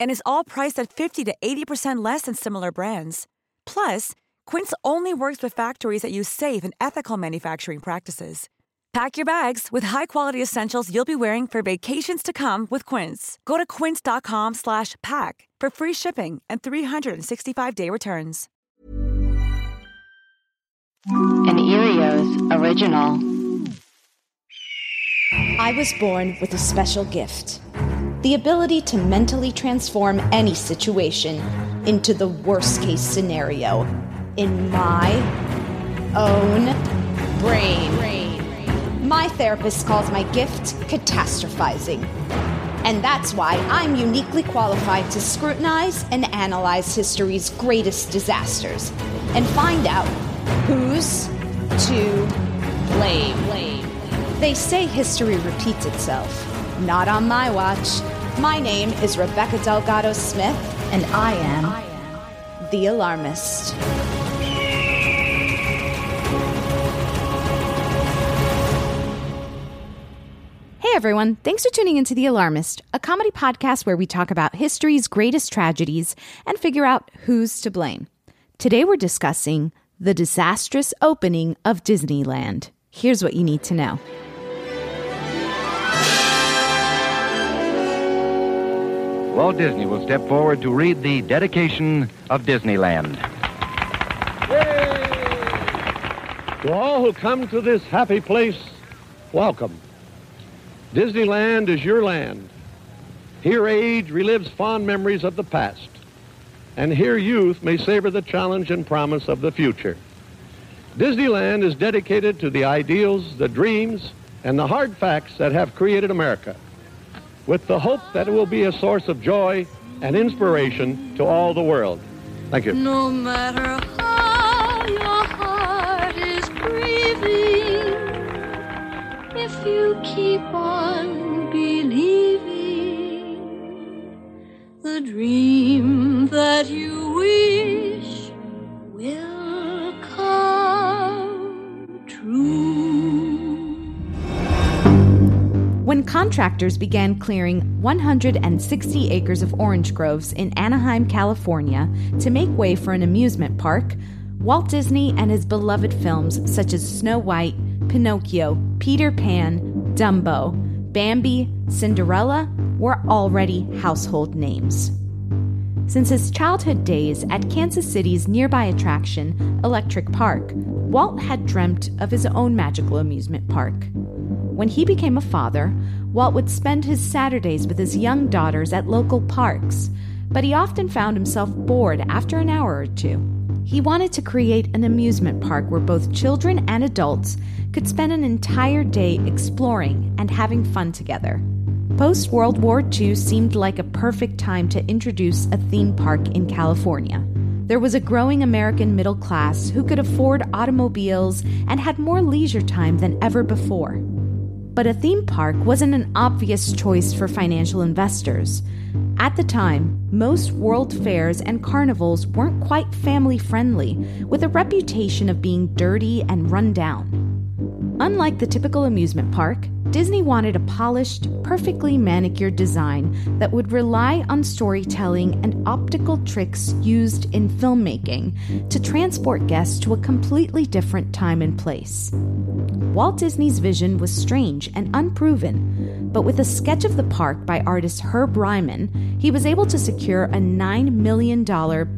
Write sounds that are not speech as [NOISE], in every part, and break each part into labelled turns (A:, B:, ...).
A: And is all priced at 50 to 80% less than similar brands. Plus, Quince only works with factories that use safe and ethical manufacturing practices. Pack your bags with high-quality essentials you'll be wearing for vacations to come with Quince. Go to quince.com/pack for free shipping and 365-day returns.
B: An Earios original.
C: I was born with a special gift the ability to mentally transform any situation into the worst case scenario in my own brain. My therapist calls my gift catastrophizing. And that's why I'm uniquely qualified to scrutinize and analyze history's greatest disasters and find out who's to blame. They say history repeats itself. Not on my watch. My name is Rebecca Delgado Smith, and I am the alarmist. Hey everyone, thanks for tuning into The Alarmist, a comedy podcast where we talk about history's greatest tragedies and figure out who's to blame. Today we're discussing the disastrous opening of Disneyland. Here's what you need to know.
D: Walt Disney will step forward to read the dedication of Disneyland.
E: To all who come to this happy place, welcome. Disneyland is your land. Here age relives fond memories of the past, and here youth may savor the challenge and promise of the future. Disneyland is dedicated to the ideals, the dreams, and the hard facts that have created America, with the hope that it will be a source of joy and inspiration to all the world. Thank you.
F: No matter how your heart is grieving,
C: contractors began clearing 160 acres of orange groves in Anaheim, California, to make way for an amusement park, Walt Disney and his beloved films such as Snow White, Pinocchio, Peter Pan, Dumbo, Bambi, Cinderella were already household names. Since his childhood days at Kansas City's nearby attraction, Electric Park, Walt had dreamt of his own magical amusement park. When he became a father, Walt would spend his Saturdays with his young daughters at local parks, but he often found himself bored after an hour or two. He wanted to create an amusement park where both children and adults could spend an entire day exploring and having fun together. Post World War II seemed like a perfect time to introduce a theme park in California. there was a growing American middle class who could afford automobiles and had more leisure time than ever before. But a theme park wasn't an obvious choice for financial investors. At the time, most world fairs and carnivals weren't quite family friendly, with a reputation of being dirty and run down. Unlike the typical amusement park, Disney wanted a polished, perfectly manicured design that would rely on storytelling and optical tricks used in filmmaking to transport guests to a completely different time and place. Walt Disney's vision was strange and unproven, but with a sketch of the park by artist Herb Ryman, he was able to secure a $9 million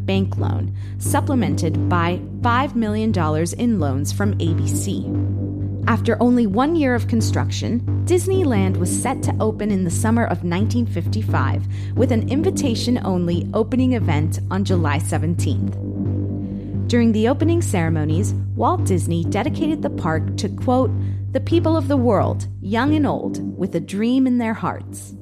C: bank loan, supplemented by $5 million in loans from ABC. After only one year of construction, Disneyland was set to open in the summer of 1955 with an invitation only opening event on July 17th. During the opening ceremonies, Walt Disney dedicated the park to, quote, the people of the world, young and old, with a dream in their hearts.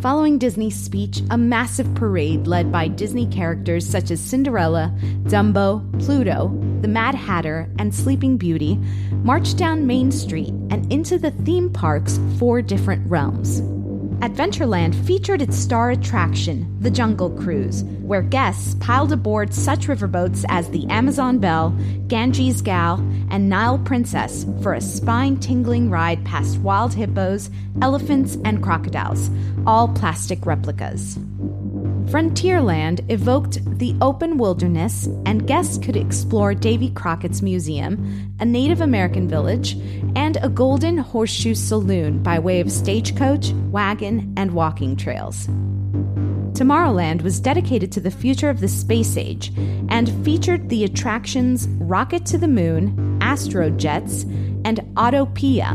C: Following Disney's speech, a massive parade led by Disney characters such as Cinderella, Dumbo, Pluto, the Mad Hatter, and Sleeping Beauty marched down Main Street and into the theme park's four different realms. Adventureland featured its star attraction, the Jungle Cruise, where guests piled aboard such riverboats as the Amazon Belle, Ganges Gal, and Nile Princess for a spine tingling ride past wild hippos, elephants, and crocodiles, all plastic replicas. Frontierland evoked the open wilderness, and guests could explore Davy Crockett's Museum, a Native American village, and a Golden Horseshoe Saloon by way of stagecoach, wagon, and walking trails. Tomorrowland was dedicated to the future of the space age and featured the attractions Rocket to the Moon, Astro Jets, and Autopia.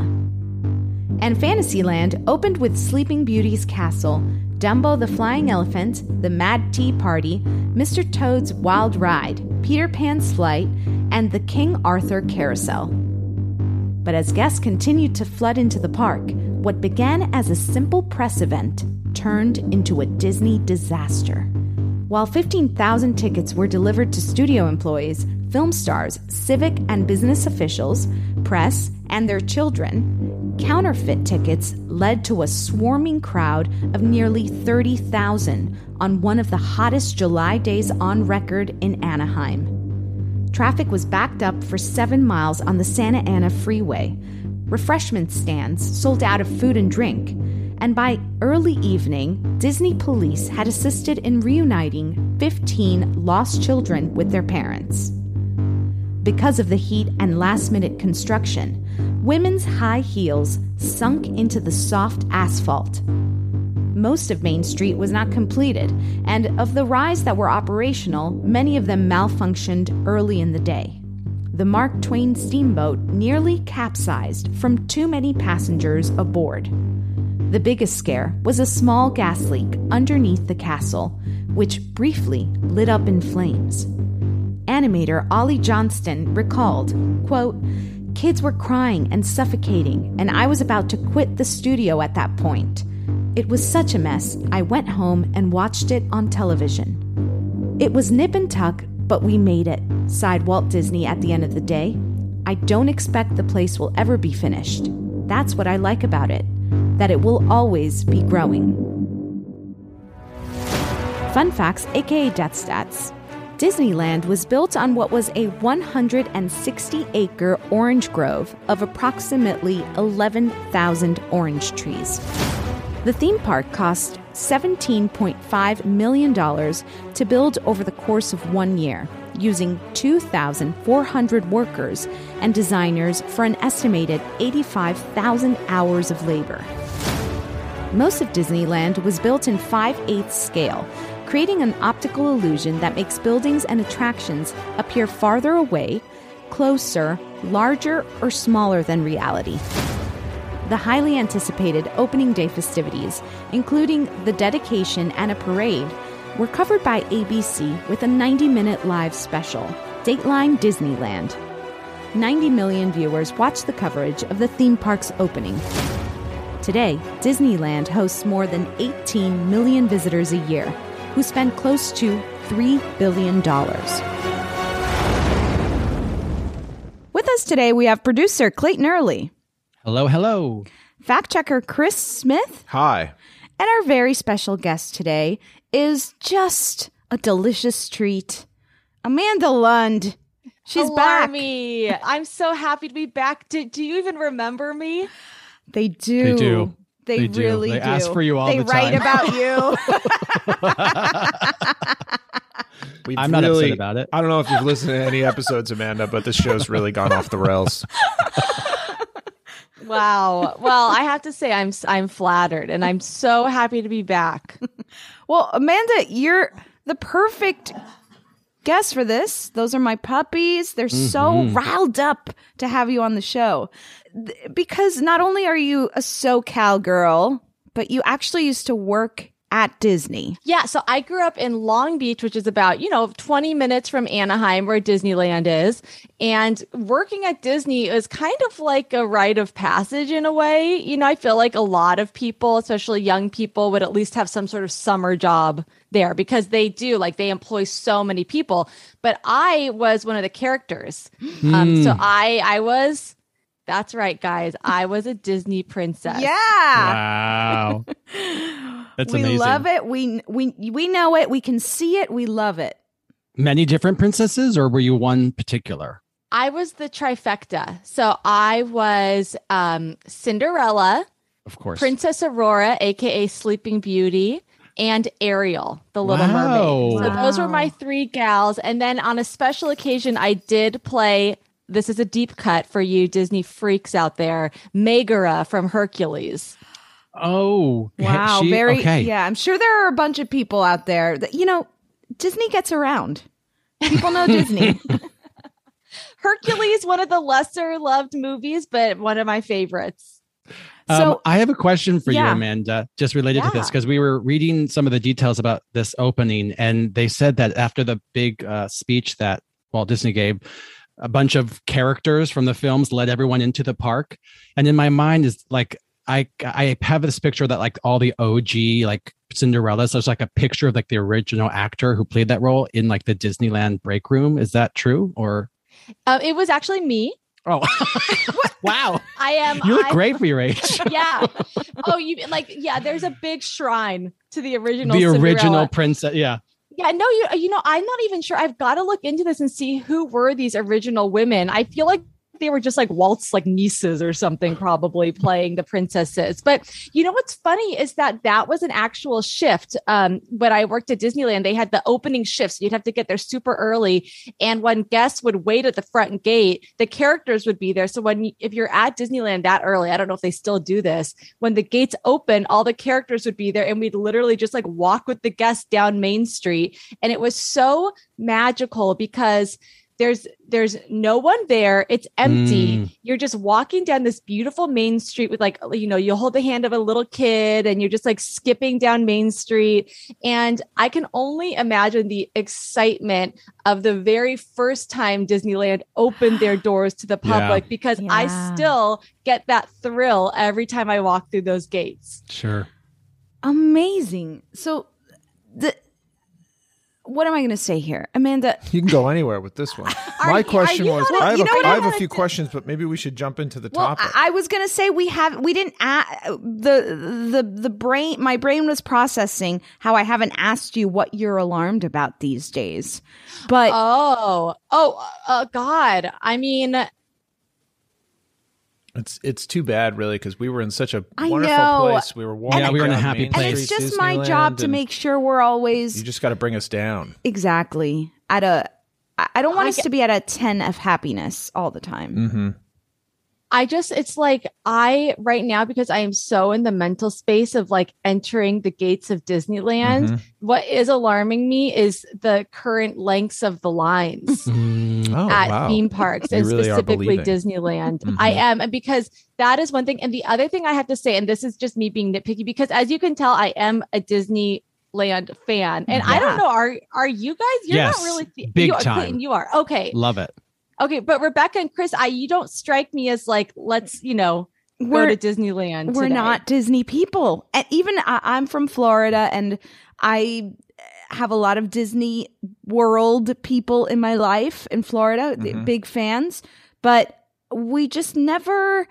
C: And Fantasyland opened with Sleeping Beauty's castle, Dumbo the Flying Elephant, The Mad Tea Party, Mr. Toad's Wild Ride, Peter Pan's Flight, and the King Arthur Carousel. But as guests continued to flood into the park, what began as a simple press event turned into a Disney disaster. While 15,000 tickets were delivered to studio employees, film stars, civic and business officials, press, and their children, Counterfeit tickets led to a swarming crowd of nearly 30,000 on one of the hottest July days on record in Anaheim. Traffic was backed up for seven miles on the Santa Ana Freeway. Refreshment stands sold out of food and drink. And by early evening, Disney police had assisted in reuniting 15 lost children with their parents. Because of the heat and last minute construction, women's high heels sunk into the soft asphalt. Most of Main Street was not completed, and of the rides that were operational, many of them malfunctioned early in the day. The Mark Twain steamboat nearly capsized from too many passengers aboard. The biggest scare was a small gas leak underneath the castle, which briefly lit up in flames. Animator Ollie Johnston recalled, quote, Kids were crying and suffocating, and I was about to quit the studio at that point. It was such a mess, I went home and watched it on television. It was nip and tuck, but we made it, sighed Walt Disney at the end of the day. I don't expect the place will ever be finished. That's what I like about it, that it will always be growing. Fun facts, aka death stats. Disneyland was built on what was a 160 acre orange grove of approximately 11,000 orange trees. The theme park cost $17.5 million to build over the course of one year, using 2,400 workers and designers for an estimated 85,000 hours of labor. Most of Disneyland was built in 5 8 scale, creating an optical illusion that makes buildings and attractions appear farther away, closer, larger, or smaller than reality. The highly anticipated opening day festivities, including the dedication and a parade, were covered by ABC with a 90 minute live special, Dateline Disneyland. 90 million viewers watched the coverage of the theme park's opening. Today, Disneyland hosts more than 18 million visitors a year, who spend close to $3 billion. With us today, we have producer Clayton Early,
G: Hello, hello.
C: fact checker Chris Smith,
H: Hi.
C: and our very special guest today is just a delicious treat. Amanda Lund. She's back.
I: Me. I'm so happy to be back. Do, do you even remember me?
C: They do.
G: They do.
C: They,
G: They do.
C: really
G: They
C: do.
G: ask for you all
C: they
G: the
C: write about you. [LAUGHS] [LAUGHS]
H: We've
G: I'm not
H: really,
G: upset about it.
H: I don't know if you've listened to any episodes, Amanda, but this show's really gone off the rails. [LAUGHS]
I: Wow. Well, I have to say I'm I'm flattered and I'm so happy to be back.
C: well, Amanda, you're the perfect guest for this. Those are my puppies. They're so
G: Mhm.
C: riled up to have you on the show. Th- Because not only are you a SoCal girl, but you actually used to work at Disney.
I: Yeah, so I grew up in Long Beach, which is about, you know, 20 minutes from Anaheim where Disneyland is. And working at Disney is kind of like a rite of passage in a way. You know, I feel like a lot of people, especially young people, would at least have some sort of summer job there because they do, like, they employ so many people. But I was one of the characters. Um, so
G: Hmm.
I: I, I was, that's right, guys, I was a Disney princess.
C: Yeah.
G: Wow. [LAUGHS] That's
C: we
G: amazing.
C: love it. We we we know it. We can see it. We love it.
G: Many different princesses, or were you one particular?
I: I was the trifecta. So I was um, Cinderella,
G: Of course.
I: Princess Aurora, aka Sleeping Beauty, and Ariel, the Little
G: Wow.
I: Mermaid. So those were my three gals. And then on a special occasion, I did play. This is a deep cut for you Disney freaks out there. Megara from Hercules.
G: Oh,
C: Wow, [LAUGHS]
G: she-
C: very
G: okay.
C: yeah. I'm sure there are a bunch of people out there that you know. Disney gets around. People know Disney. [LAUGHS]
I: Hercules, one of the lesser loved movies, but one of my favorites.
G: Um,
C: So-
G: I have a question for you, Amanda, just related to this, because we were reading some of the details about this opening, and they said that after the big uh, speech that Walt Disney gave, a bunch of characters from the films led everyone into the park. And in my mind is like, I I have this picture that like all the OG like Cinderella, so it's like a picture of like the original actor who played that role in like the Disneyland break room. Is that true or?
I: Um, it was actually me.
G: Oh, [LAUGHS] [LAUGHS] wow!
I: I am.
G: You look
I: I-
G: great for your age. [LAUGHS]
I: yeah. Oh, you like yeah. There's a big shrine to the original.
G: the original
I: Cinderella.
G: princess, yeah.
I: Yeah, no, you you know, I'm not even sure. I've got to look into this and see who were these original women. I feel like they were just like Walt's like nieces or something, probably playing the princesses. But you know what's funny is that that was an actual shift. Um, when I worked at Disneyland, they had the opening shifts. You'd have to get there super early, and when guests would wait at the front gate, the characters would be there. So when if you're at Disneyland that early, I don't know if they still do this. When the gates open, all the characters would be there, and we'd literally just like walk with the guests down Main Street, and it was so magical because there's there's no one there it's empty
G: Mm.
I: you're just walking down this beautiful main street with like you know you'll hold the hand of a little kid and you're just like skipping down main street and i can only imagine the excitement of the very first time disneyland opened their [SIGHS] doors to the
G: Yeah.
I: public because i still get that thrill every time i walk through those gates
G: Sure.
C: Amazing. So the what am I going to say here, Amanda?
H: You can go anywhere with this one. [LAUGHS]
C: Are
H: My
C: you-
H: question was
C: gonna-
H: I have,
C: you
H: a,
C: know what
H: I
C: I
H: have a
C: wanna
H: few
C: do?
H: questions, but maybe we should jump into the
C: Well,
H: topic.
C: I I was gonna say we have we didn't a- the the the brain my brain was processing how I haven't asked you what you're alarmed about these days, but
I: oh oh uh, god i mean
H: It's it's too bad, really, because we were in such a
C: I
H: wonderful
C: know.
H: place. We were walking
G: Yeah, we were in a happy place.
C: and it's just my job to
H: and
C: make sure we're always
H: You just got to bring us down.
C: exactly at a. I I don't want
I: I
C: us
I: get-
C: to be at a ten of happiness all the time.
H: Mm-hmm.
I: I just, it's like I right now, because I am so in the mental space of like entering the gates of Disneyland,
H: Mhm.
I: what is alarming me is the current lengths of the lines [LAUGHS]
G: Mm,
H: Oh,
I: at
H: wow.
I: theme parks and
H: really
I: specifically. Disneyland.
H: Mhm.
I: I am. And because that is one thing. And the other thing I have to say, and this is just me being nitpicky, because as you can tell, I am a Disneyland fan. And I don't know, are are you guys? You're
G: Yes,
I: not really
G: big
I: you
G: time.
I: Clayton, you are. Okay.
G: Love it.
I: Okay, but Rebecca and Chris, I you don't strike me as like let's you know go
C: We're-
I: to Disneyland.
C: We're
I: today.
C: not Disney people. And even I, I'm from Florida and I have a lot of Disney World people in my life in Florida,
J: Mhm.
C: big fans, but we just never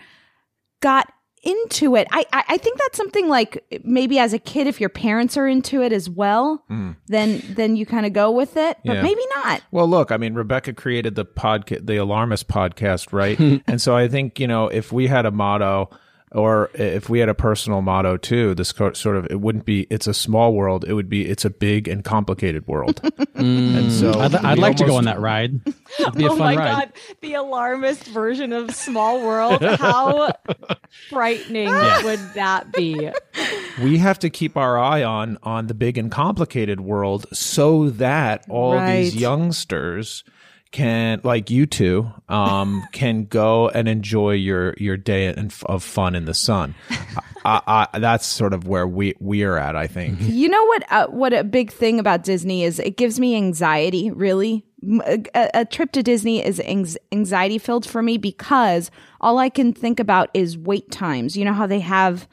C: got into it. I, I I think that's something like maybe as a kid, if your parents are into it as well,
H: Mm.
C: then then you kind of go with it, but
H: Yeah.
C: maybe not.
H: Well, look, I mean, Rebecca created the podcast, the Alarmist podcast, right? [LAUGHS] and so I think you know, if we had a motto, or if we had a personal motto too, this sort of it wouldn't be "It's a small world." It would be "It's a big and complicated world." [LAUGHS] and so
G: Mm. I'd, I'd
H: we
G: like to go on that ride. [LAUGHS] It'd be a
I: oh
G: fun
I: my
G: ride.
I: god, the alarmist version of Small World. How [LAUGHS] frightening
H: Yeah.
I: would that be?
H: we have to keep our eye on on the big and complicated world so that all these youngsters can like you two um [LAUGHS] can go and enjoy your your day and of fun in the sun [LAUGHS] I, I, that's sort of where we we are at i think [LAUGHS]
C: You know what? Uh, what a big thing about Disney is it gives me anxiety. Really, a trip to Disney is anx- anxiety filled for me because all I can think about is wait times. You know how they have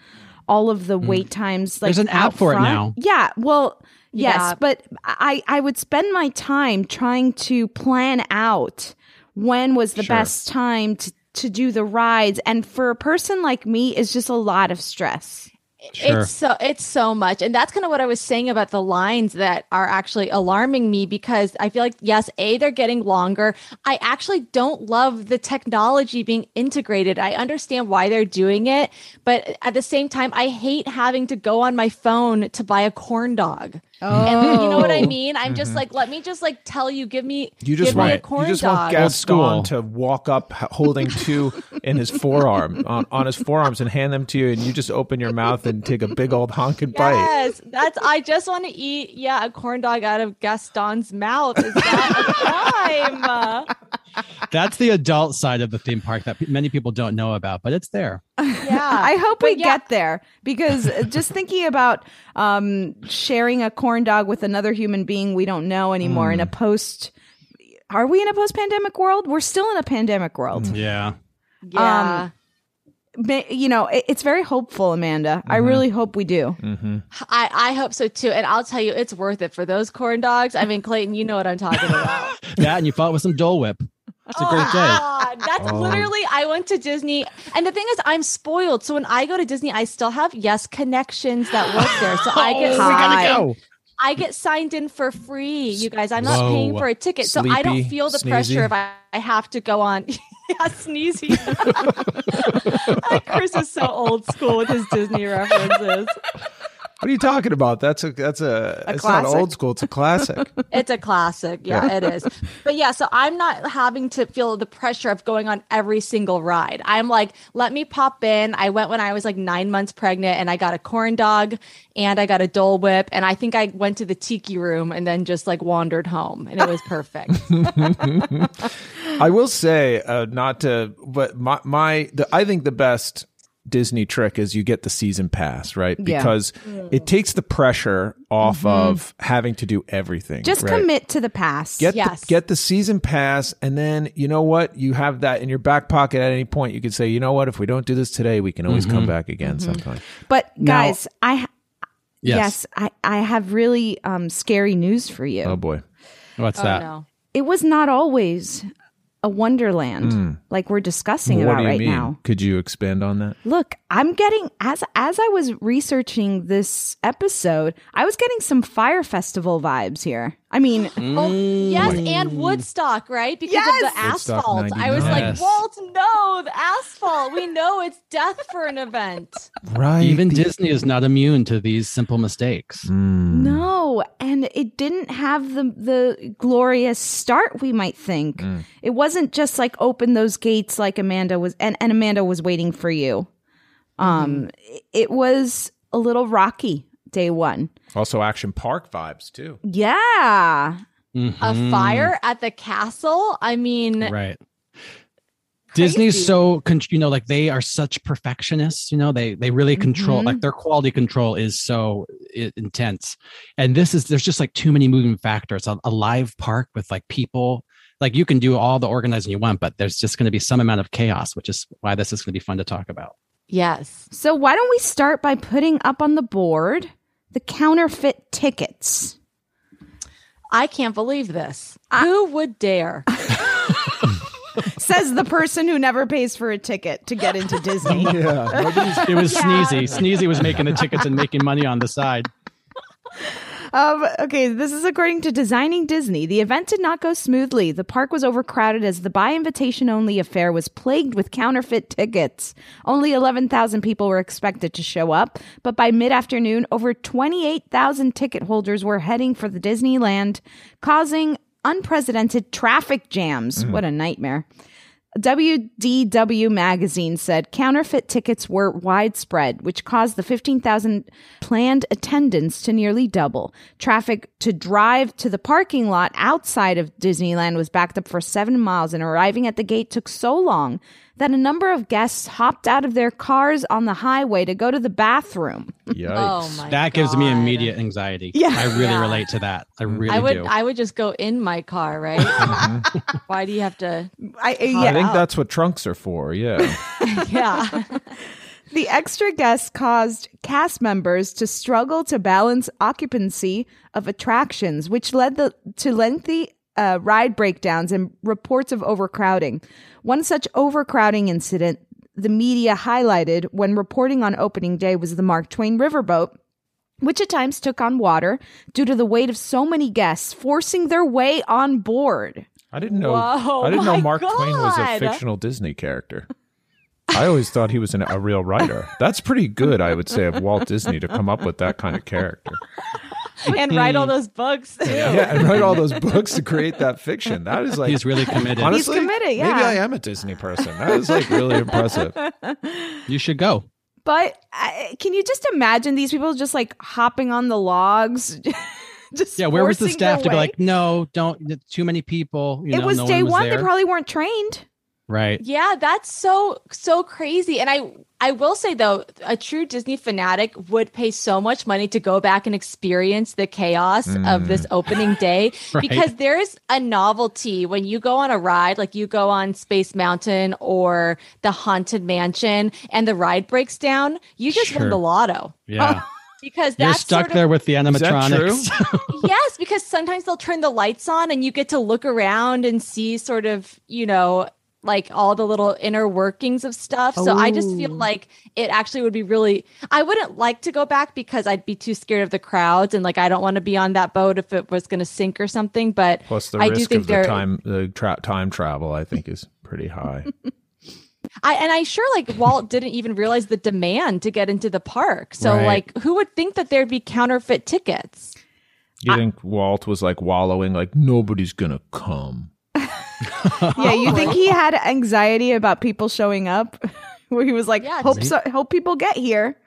C: all of the wait times. Like
G: Mm. There's an app
C: out
G: for it now.
C: Yeah. Well. Yes,
I: Yeah.
C: but I I would spend my time trying to plan out when was the
H: Sure.
C: best time to to do the rides, and for a person like me, it's just a lot of stress.
G: Sure.
I: It's so it's so much. And that's kind of what I was saying about the lines that are actually alarming me because I feel like yes, A, they're getting longer. I actually don't love the technology being integrated. I understand why they're doing it, but at the same time, I hate having to go on my phone to buy a corn dog. And you know what I
C: Oh.
I: mean? I'm just mm-hmm. like, let me just like tell you, give me
H: you just
I: give me a
H: want
I: corn
H: you just
I: dog.
H: want
G: school.
H: Gaston to walk up holding two in his forearm [LAUGHS] on, on his forearms and hand them to you and you just open your mouth and take a big old honking bite
I: Yes, that's. I just want to eat, yeah, a corn dog out of Gaston's mouth. Is that a crime?
G: That's the adult side of the theme park that many people don't know about, but it's there. [LAUGHS]
I: Yeah,
C: I hope we
I: yeah.
C: get there because uh, just thinking about um, sharing a corn dog with another human being we don't know anymore in a mm. post. Are we in a post pandemic world? We're still in a pandemic world.
G: Mm, yeah.
I: Yeah, um,
C: Ma- You know, it's very hopeful, Amanda. I mm-hmm. really hope we do. Mm-hmm.
I: I I hope so too. And I'll tell you, it's worth it for those corn dogs. I mean, Clayton, you know what I'm talking about. [LAUGHS]
G: yeah, and you fought with some Dole Whip. It's a great day.
I: God, that's
H: Oh.
I: literally. I went to Disney, and the thing is, I'm spoiled. So when I go to Disney, I still have yes connections that work there. So I get [LAUGHS]
G: Oh,
I: signed
G: go.
I: in- I get signed in for free, you guys. I'm not
G: Whoa.
I: paying for a ticket, so I don't feel the
H: sneezy.
I: pressure if I, I have to go on. [LAUGHS] yeah, sneezy. [LAUGHS] Chris is so old school with his Disney references.
H: What are you talking about that's a that's a,
C: A
H: it's not old school it's a classic [LAUGHS]
I: It's a classic. Yeah, it is. But yeah, so I'm not having to feel the pressure of going on every single ride. I'm like, let me pop in. I went when I was like nine months pregnant and I got a corn dog and I got a Dole Whip. And I think I went to the tiki room and then just like wandered home and it was perfect. [LAUGHS] [LAUGHS]
H: I will say, uh, not to, but my, my, the, I think the best Disney trick is you get the season pass, right?
C: Yeah.
H: Because mm. it takes the pressure off mm-hmm. of having to do everything.
C: Just
H: right?
C: commit to the pass.
H: Get
I: Yes.
H: the, get the season pass, and then you know what? You have that in your back pocket at any point. You can say, you know what? If we don't do this today, we can always come mm-hmm. back again mm-hmm. sometime.
C: But
G: Now-
C: guys, I
G: Yes.
C: yes, I I have really um, scary news for you.
H: Oh boy.
G: What's
I: oh
G: that?
I: no.
C: It was not always a wonderland like we're discussing
H: Hmm. what
C: about
H: do you
C: right
H: mean?
C: now.
H: Could you expand on that?
C: Look, I'm getting as as I was researching this episode, I was getting some fire festival vibes here. I mean,
I: Oh, yes, and Woodstock, right? Because of the asphalt. I was
H: 99.
I: like,
G: Yes.
I: Walt, no, the asphalt. We know it's death for an event.
H: Right.
G: Even Disney is not immune to these simple mistakes.
H: Hmm.
C: no, and it didn't have the the glorious start we might think. It wasn't just like open those gates like Amanda was and, and Amanda was waiting for you. Um it was a little rocky day 1.
H: Also, Action Park vibes too.
C: Yeah.
I: A
G: Mhm.
I: fire at the castle? I mean,
G: Right. Disney's so you know like they are such perfectionists you know they they really control
C: Mhm.
G: like their quality control is so intense and this is there's just like too many moving factors a, a live park with like people like you can do all the organizing you want but there's just going to be some amount of chaos which is why this is going to be fun to talk about
I: yes.
C: So why don't we start by putting up on the board the counterfeit tickets?
I: I can't believe this. Who would dare? [LAUGHS]
C: Says the person who never pays for a ticket to get into Disney. [LAUGHS]
G: Yeah, it was Sneezy. Sneezy was making the tickets and making money on the side. [LAUGHS]
C: Um, okay, this is according to Designing Disney. The event did not go smoothly. The park was overcrowded as the by invitation only affair was plagued with counterfeit tickets. Only 11,000 people were expected to show up, but by mid afternoon, over 28,000 ticket holders were heading for the Disneyland, causing unprecedented traffic jams. What a nightmare. WDW magazine said counterfeit tickets were widespread, which caused the 15,000 planned attendance to nearly double. Traffic to drive to the parking lot outside of Disneyland was backed up for seven miles, and arriving at the gate took so long that a number of guests hopped out of their cars on the highway to go to the bathroom.
H: Yikes.
I: Oh my
G: that gives me immediate anxiety.
C: Yeah.
G: I really
I: Yeah.
G: relate to that. I mm-hmm. really
I: I would
G: do.
I: I would just go in my car, right? Mm-hmm. Why do you have to
C: I,
H: I
C: yeah.
H: think that's what trunks are for. Yeah. [LAUGHS] [LAUGHS]
I: Yeah.
C: The extra guests caused cast members to struggle to balance occupancy of attractions, which led the, to lengthy uh, ride breakdowns and reports of overcrowding. One such overcrowding incident the media highlighted when reporting on opening day was the Mark Twain riverboat, which at times took on water due to the weight of so many guests forcing their way on board.
H: I didn't know.
I: Whoa,
H: I didn't know Mark Twain was a fictional Disney character. I always thought he was an, a real writer. That's pretty good, I would say, of Walt Disney to come up with that kind of character.
I: And write all those books too.
H: Yeah, and write all those books to create that fiction. That is like
G: He's really committed.
H: honestly,
C: committed, yeah.
H: Maybe I am a Disney person. That is like really impressive.
G: you should go.
C: But uh, can you just imagine these people just like hopping on the logs? [LAUGHS] just
G: Yeah, where was the staff
C: their
G: to be like, no, don't, too many people. You
C: it
G: know,
C: was
G: no
C: day
G: one.
C: one.
G: Was
C: They probably weren't trained.
G: Right.
I: Yeah, that's so so crazy. And I I will say though, a true Disney fanatic would pay so much money to go back and experience the chaos of this mm. opening [LAUGHS] day
G: Right.
I: because there's a novelty when you go on a ride, like you go on Space Mountain or the Haunted Mansion and the ride breaks down, you just
G: Sure.
I: win the lotto.
G: Yeah. [LAUGHS]
I: Because
G: You're
I: that's
G: stuck
I: sort of-
G: there with the
H: that
G: animatronics. [LAUGHS]
I: yes, because sometimes they'll turn the lights on and you get to look around and see sort of, you know, like all the little inner workings of stuff. So I just feel
C: Oh.
I: like it actually would be really I wouldn't like to go back because I'd be too scared of the crowds and like I don't want to be on that boat if it was going to sink or something, but
H: Plus, the
I: I do
H: risk
I: think
H: of the time the tra- time travel, I think, is pretty high. [LAUGHS]
I: I and I sure like Walt didn't even realize the demand to get into the park. So
G: Right.
I: like who would think that there'd be counterfeit tickets?
H: You think Walt was like wallowing, like nobody's gonna come? [LAUGHS]
C: Yeah, you think he had anxiety about people showing up? [LAUGHS] Where he was like,
I: Yeah,
C: hope so, hope people get here.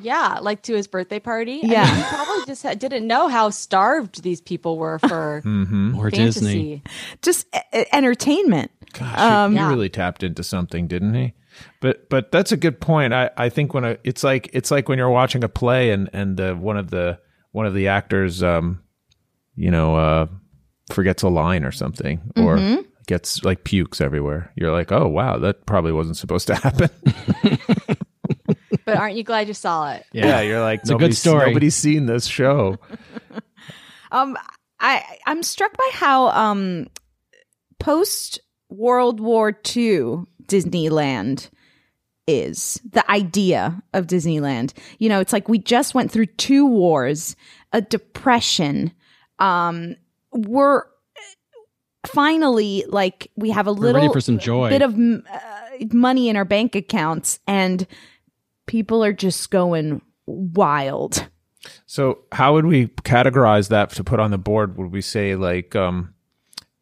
I: Yeah, like to his birthday party. I
C: Yeah.
I: mean, he probably just had, didn't know how starved these people were for [LAUGHS]
H: Mm-hmm.
G: or. Disney.
C: Just entertainment.
H: Gosh,
C: Um,
H: he, he
I: Yeah.
H: really tapped into something, didn't he? But but that's a good point. I, I think when a, it's like it's like when you're watching a play and and the, one of the one of the actors, um, you know, uh, forgets a line or something, or
C: Mm-hmm.
H: gets like pukes everywhere. You're like, oh wow, that probably wasn't supposed to [LAUGHS] happen.
I: But aren't you glad you saw it?
H: yeah. you're like,
G: It's a good story.
H: nobody's seen this show. [LAUGHS]
C: Um, I I'm struck by how um post World War II Disneyland is the idea of Disneyland. You know, it's like we just went through two wars, a depression. Um, we're finally like we have a
G: We're ready
C: little
G: for some joy.
C: bit of uh, money in our bank accounts, and people are just going wild.
H: So, how would we categorize that to put on the board? Would we say like um,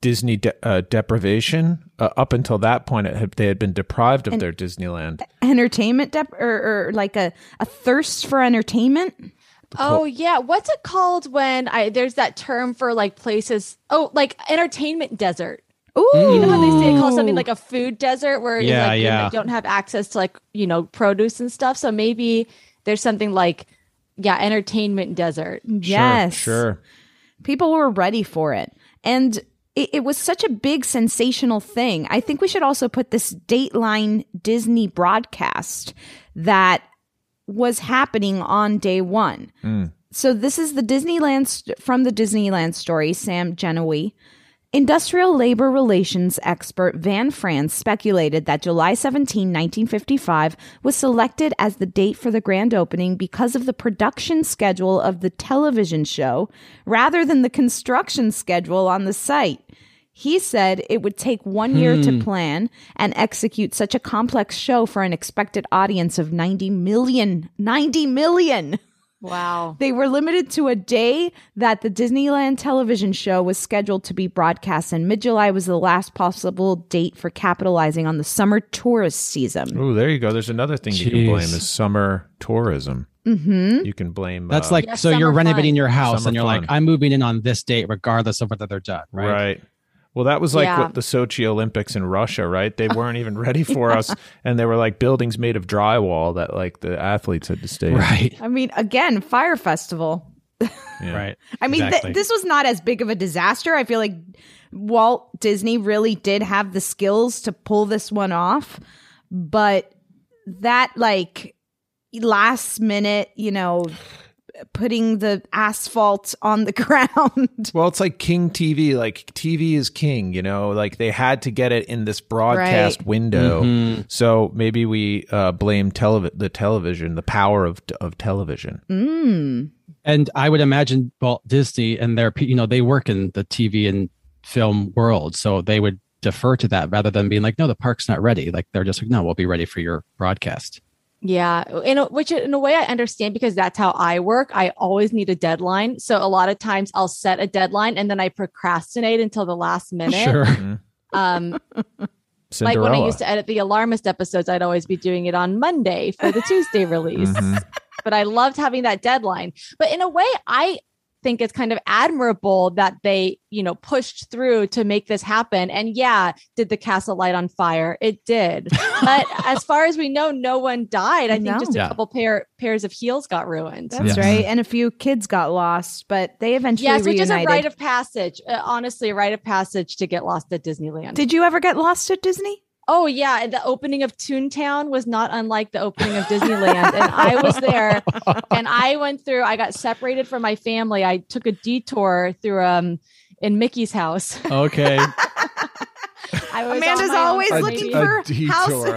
H: Disney de- uh, deprivation? Uh, up until that point, it had, they had been deprived of their Disneyland.
C: entertainment dep- or, or like a, a thirst for entertainment
I: Oh yeah, what's it called when I there's that term for like places? Oh, like entertainment desert.
C: Ooh,
I: You know how they say it calls something like a food desert where it's
G: Yeah,
I: like you
G: yeah.
I: don't have access to like you know produce and stuff. So maybe there's something like yeah, entertainment desert.
C: yes
H: Sure.
C: people were ready for it and it, it was such a big sensational thing i think we should also put this dateline disney broadcast that was happening on day one mm. so this is the Disneyland st- from the Disneyland story, Sam Gennawey. Industrial labor relations expert Van France speculated that July 17, 1955 was selected as the date for the grand opening because of the production schedule of the television show rather than the construction schedule on the site. He said it would take one year to
G: Hmm.
C: plan and execute such a complex show for an expected audience of 90 million. 90 million!
I: Wow. [LAUGHS]
C: They were limited to a day that the Disneyland television show was scheduled to be broadcast, and mid July was the last possible date for capitalizing on the summer tourist season.
H: Oh, there you go. There's another thing you can blame is summer tourism.
C: Mm-hmm.
H: You can blame.
G: That's
H: uh,
G: like
I: Yeah,
G: so you're renovating
I: fun.
G: your house
H: Summer
G: and you're like. I'm moving in on this date regardless of whether they're done, right?
H: right. Well, that was like
I: Yeah.
H: what the Sochi Olympics in Russia, right? They [LAUGHS] weren't even ready for us, and they were like buildings made of drywall that like the athletes had to stay. in.
G: Right.
C: I mean, again, Fire Festival. [LAUGHS]
H: Yeah.
G: Right.
C: I mean, th- this was not as big of a disaster. I feel like Walt Disney really did have the skills to pull this one off, but that like last minute, you know, putting the asphalt on the [LAUGHS] ground.
H: Well, it's like King TV. Like TV is king, you know. Like they had to get it in this broadcast
C: Right.
H: window.
G: Mhm.
H: So maybe we uh, blame televi- the television, the power of of television.
C: Mm.
G: And I would imagine Walt Disney and their, you know, they work in the TV and film world, so they would defer to that rather than being like, no, the park's not ready. Like they're just like, no, we'll be ready for your broadcast.
I: Yeah, in a, which in a way I understand because that's how I work. I always need a deadline, so a lot of times I'll set a deadline and then I procrastinate until the last [LAUGHS] minute.
G: Sure.
I: Um, like when I used to edit the Alarmist episodes, I'd always be doing it on Monday for the Tuesday [LAUGHS] release.
H: Mhm.
I: But I loved having that deadline. But in a way, I think it's kind of admirable that they, you know, pushed through to make this happen. And yeah, did the castle light on fire? It did. But [LAUGHS] as far as we know, no one died. I think
C: No.
I: just a
G: Yeah.
I: couple pair pairs of heels got ruined.
C: That's
G: Yeah.
C: right. And a few kids got lost, but they eventually
I: Yes, which is a rite of passage. Uh, honestly, a rite of passage to get lost at Disneyland.
C: Did you ever get lost at Disney?
I: Oh yeah, the opening of Toontown was not unlike the opening of Disneyland, and I was there, and [LAUGHS] I went through. I got separated from my family. I took a detour through um in Mickey's house.
G: Okay. [LAUGHS]
I: I was
C: Amanda's always
I: for
C: looking
I: maybe-
C: for
H: detour.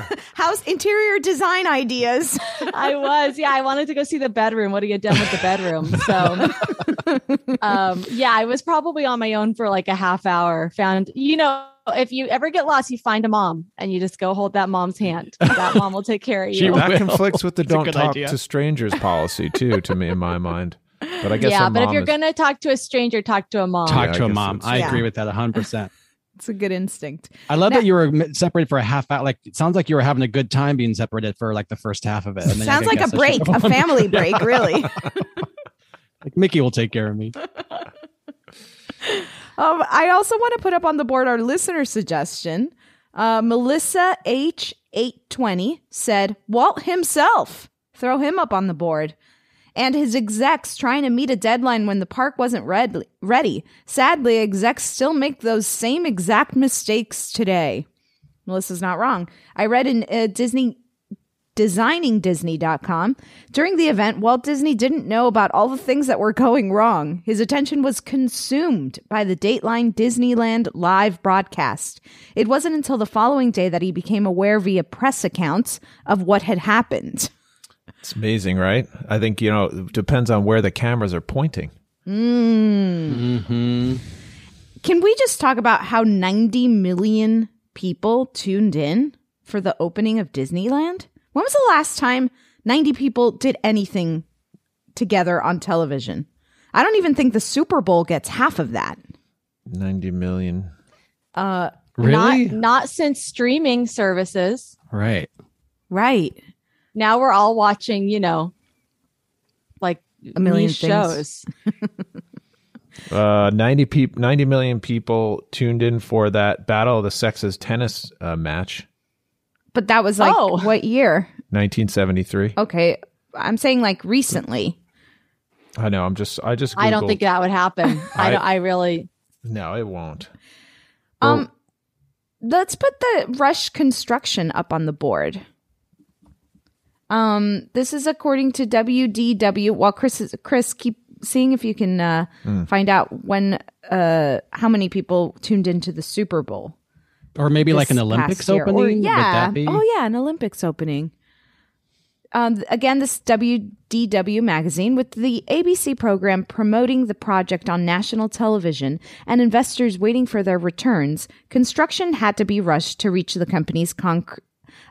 C: house house interior design ideas. [LAUGHS]
I: I was, yeah. I wanted to go see the bedroom. What are you done with the bedroom? So, [LAUGHS] um, yeah, I was probably on my own for like a half hour. Found, you know, if you ever get lost, you find a mom and you just go hold that mom's hand. That mom will take care of [LAUGHS]
G: She
I: you.
G: will.
H: that conflicts with the
G: That's
H: don't talk
G: idea.
H: to strangers policy too. To me, in my mind, but I guess
I: yeah, but if you're
H: is-
I: gonna talk to a stranger, talk to a mom.
G: Talk
H: Yeah,
G: to
H: I
G: a
H: guess
G: mom.
H: that's-
G: I
C: Yeah.
G: agree with that 100%.
C: It's a good instinct.
G: I love
C: Now-
G: that you were separated for a half hour. Like, it sounds like you were having a good time being separated for like the first half of it. And then
C: Sounds like a break, a family [LAUGHS] break, really. [LAUGHS]
G: like, Mickey will take care of me. [LAUGHS]
C: Um, I also want to put up on the board our listener suggestion. Uh, Melissa H820 said, Walt himself. Throw him up on the board. And his execs trying to meet a deadline when the park wasn't red- ready. Sadly, execs still make those same exact mistakes today. Melissa's not wrong. I read in uh, Disney designingdisney.com. During the event, Walt Disney didn't know about all the things that were going wrong. His attention was consumed by the Dateline Disneyland live broadcast. It wasn't until the following day that he became aware via press accounts of what had happened.
H: It's amazing, right? I think you know it depends on where the cameras are pointing.
C: Mm.
G: hmm
C: Can we just talk about how 90 million people tuned in for the opening of Disneyland? When was the last time 90 people did anything together on television? I don't even think the Super Bowl gets half of that.
H: Ninety million.
C: Uh,
G: Really?
I: Not, not since streaming services.
G: Right.
C: right.
I: Now we're all watching, you know, like
C: A million
I: shows. [LAUGHS]
H: Uh, 90 peop- 90 million people tuned in for that Battle of the Sexes tennis uh, match,
C: But that was like
I: Oh.
C: what year?
H: 1973.
C: Okay. I'm saying like recently.
H: I know. I'm just. I just.
I: I don't think that would happen. [LAUGHS] I,
H: I-
I: don't, I really.
H: No, it won't.
C: Um let's put the rush construction up on the board. Um this is according to WDW while Chris is, Chris keep seeing if you can uh,
G: Mm.
C: find out when uh, how many people tuned into the Super Bowl.
G: Or maybe like an Olympics
C: past year. Or-
G: opening? Would
C: yeah.
G: that be?
C: Oh yeah, an Olympics opening. Um, again, this WDW magazine with the ABC program promoting the project on national television and investors waiting for their returns, construction had to be rushed to reach the company's conc-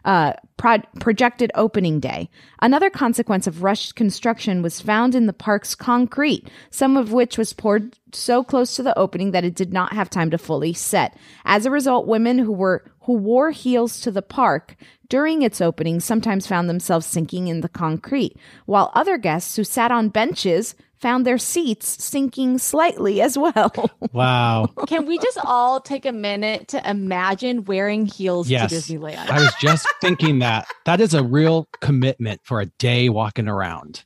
C: uh, pro- projected opening day. Another consequence of rushed construction was found in the park's concrete, some of which was poured so close to the opening that it did not have time to fully set. As a result, women who were who wore heels to the park during its opening sometimes found themselves sinking in the concrete, while other guests who sat on benches found their seats sinking slightly as well. [LAUGHS]
G: Wow.
I: Can we just all take a minute to imagine wearing heels
G: Yes.
I: to Disneyland?
G: I was just [LAUGHS] thinking that. That is a real commitment for a day walking around.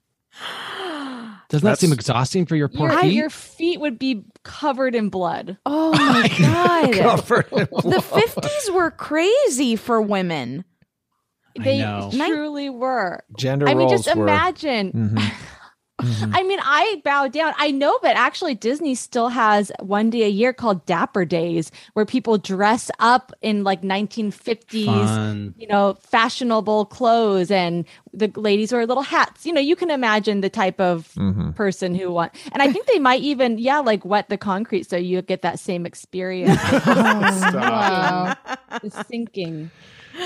G: Doesn't that seem exhausting for your poor
I: your,
G: feet?
I: your feet would be covered in blood.
C: Oh my [LAUGHS] god.
H: Covered in
C: the 50s were crazy for women.
I: They
G: know.
I: truly were.
H: Gender
I: I mean, just
H: roles were- mm-hmm.
I: Imagine.
H: Mhm.
I: I mean, I bow down. I know, but actually, Disney still has one day a year called Dapper Days, where people dress up in like 1950s,
G: Fun.
I: you know, fashionable clothes, and the ladies wear little hats. You know, you can imagine the type of
H: Mhm.
I: person who want. And I think they might even, yeah, like wet the concrete so you get that same experience. [LAUGHS]
H: Stop. [LAUGHS]
I: the sinking.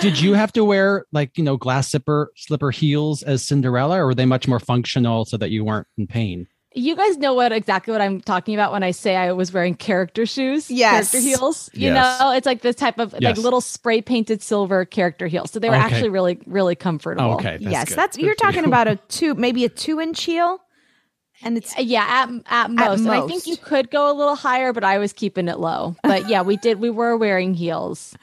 G: Did you have to wear like, you know, glass slipper slipper heels as Cinderella or were they much more functional so that you weren't in pain?
I: You guys know what exactly what I'm talking about when I say I was wearing character shoes,
C: Yes.
I: character heels. You
G: Yes.
I: know, it's like this type of like little spray painted silver character heels. So they were
G: Okay.
I: actually really, really comfortable.
G: Oh, okay. That's
C: yes,
G: good.
C: that's you're talking
G: you.
C: about a two, maybe a two inch heel, and it's
I: Yeah, at at most. And I think you could go a little higher, but I was keeping it low. But yeah, we did. We were wearing heels.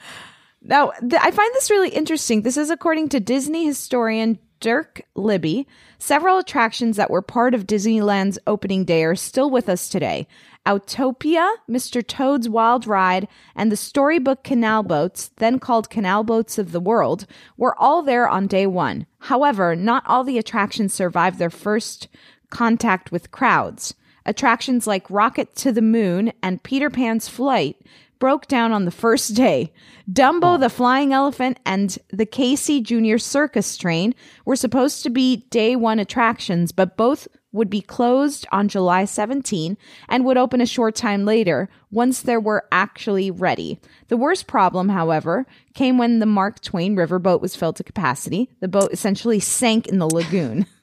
C: Now, th- I find this really interesting. This is according to Disney historian Dirk Libby. Several attractions that were part of Disneyland's opening day are still with us today. Autopia, Mr. Toad's Wild Ride, and the storybook Canal Boats, then called Canal Boats of the World, were all there on day one. However, not all the attractions survived their first contact with crowds. Attractions like Rocket to the Moon and Peter Pan's Flight broke down on the first day. Dumbo oh. the Flying Elephant and the Casey Junior Circus Train were supposed to be day one attractions, but both would be closed on July 17 and would open a short time later once they were actually ready. The worst problem, however, came when the Mark Twain riverboat was filled to capacity. The boat essentially sank in the lagoon. [LAUGHS]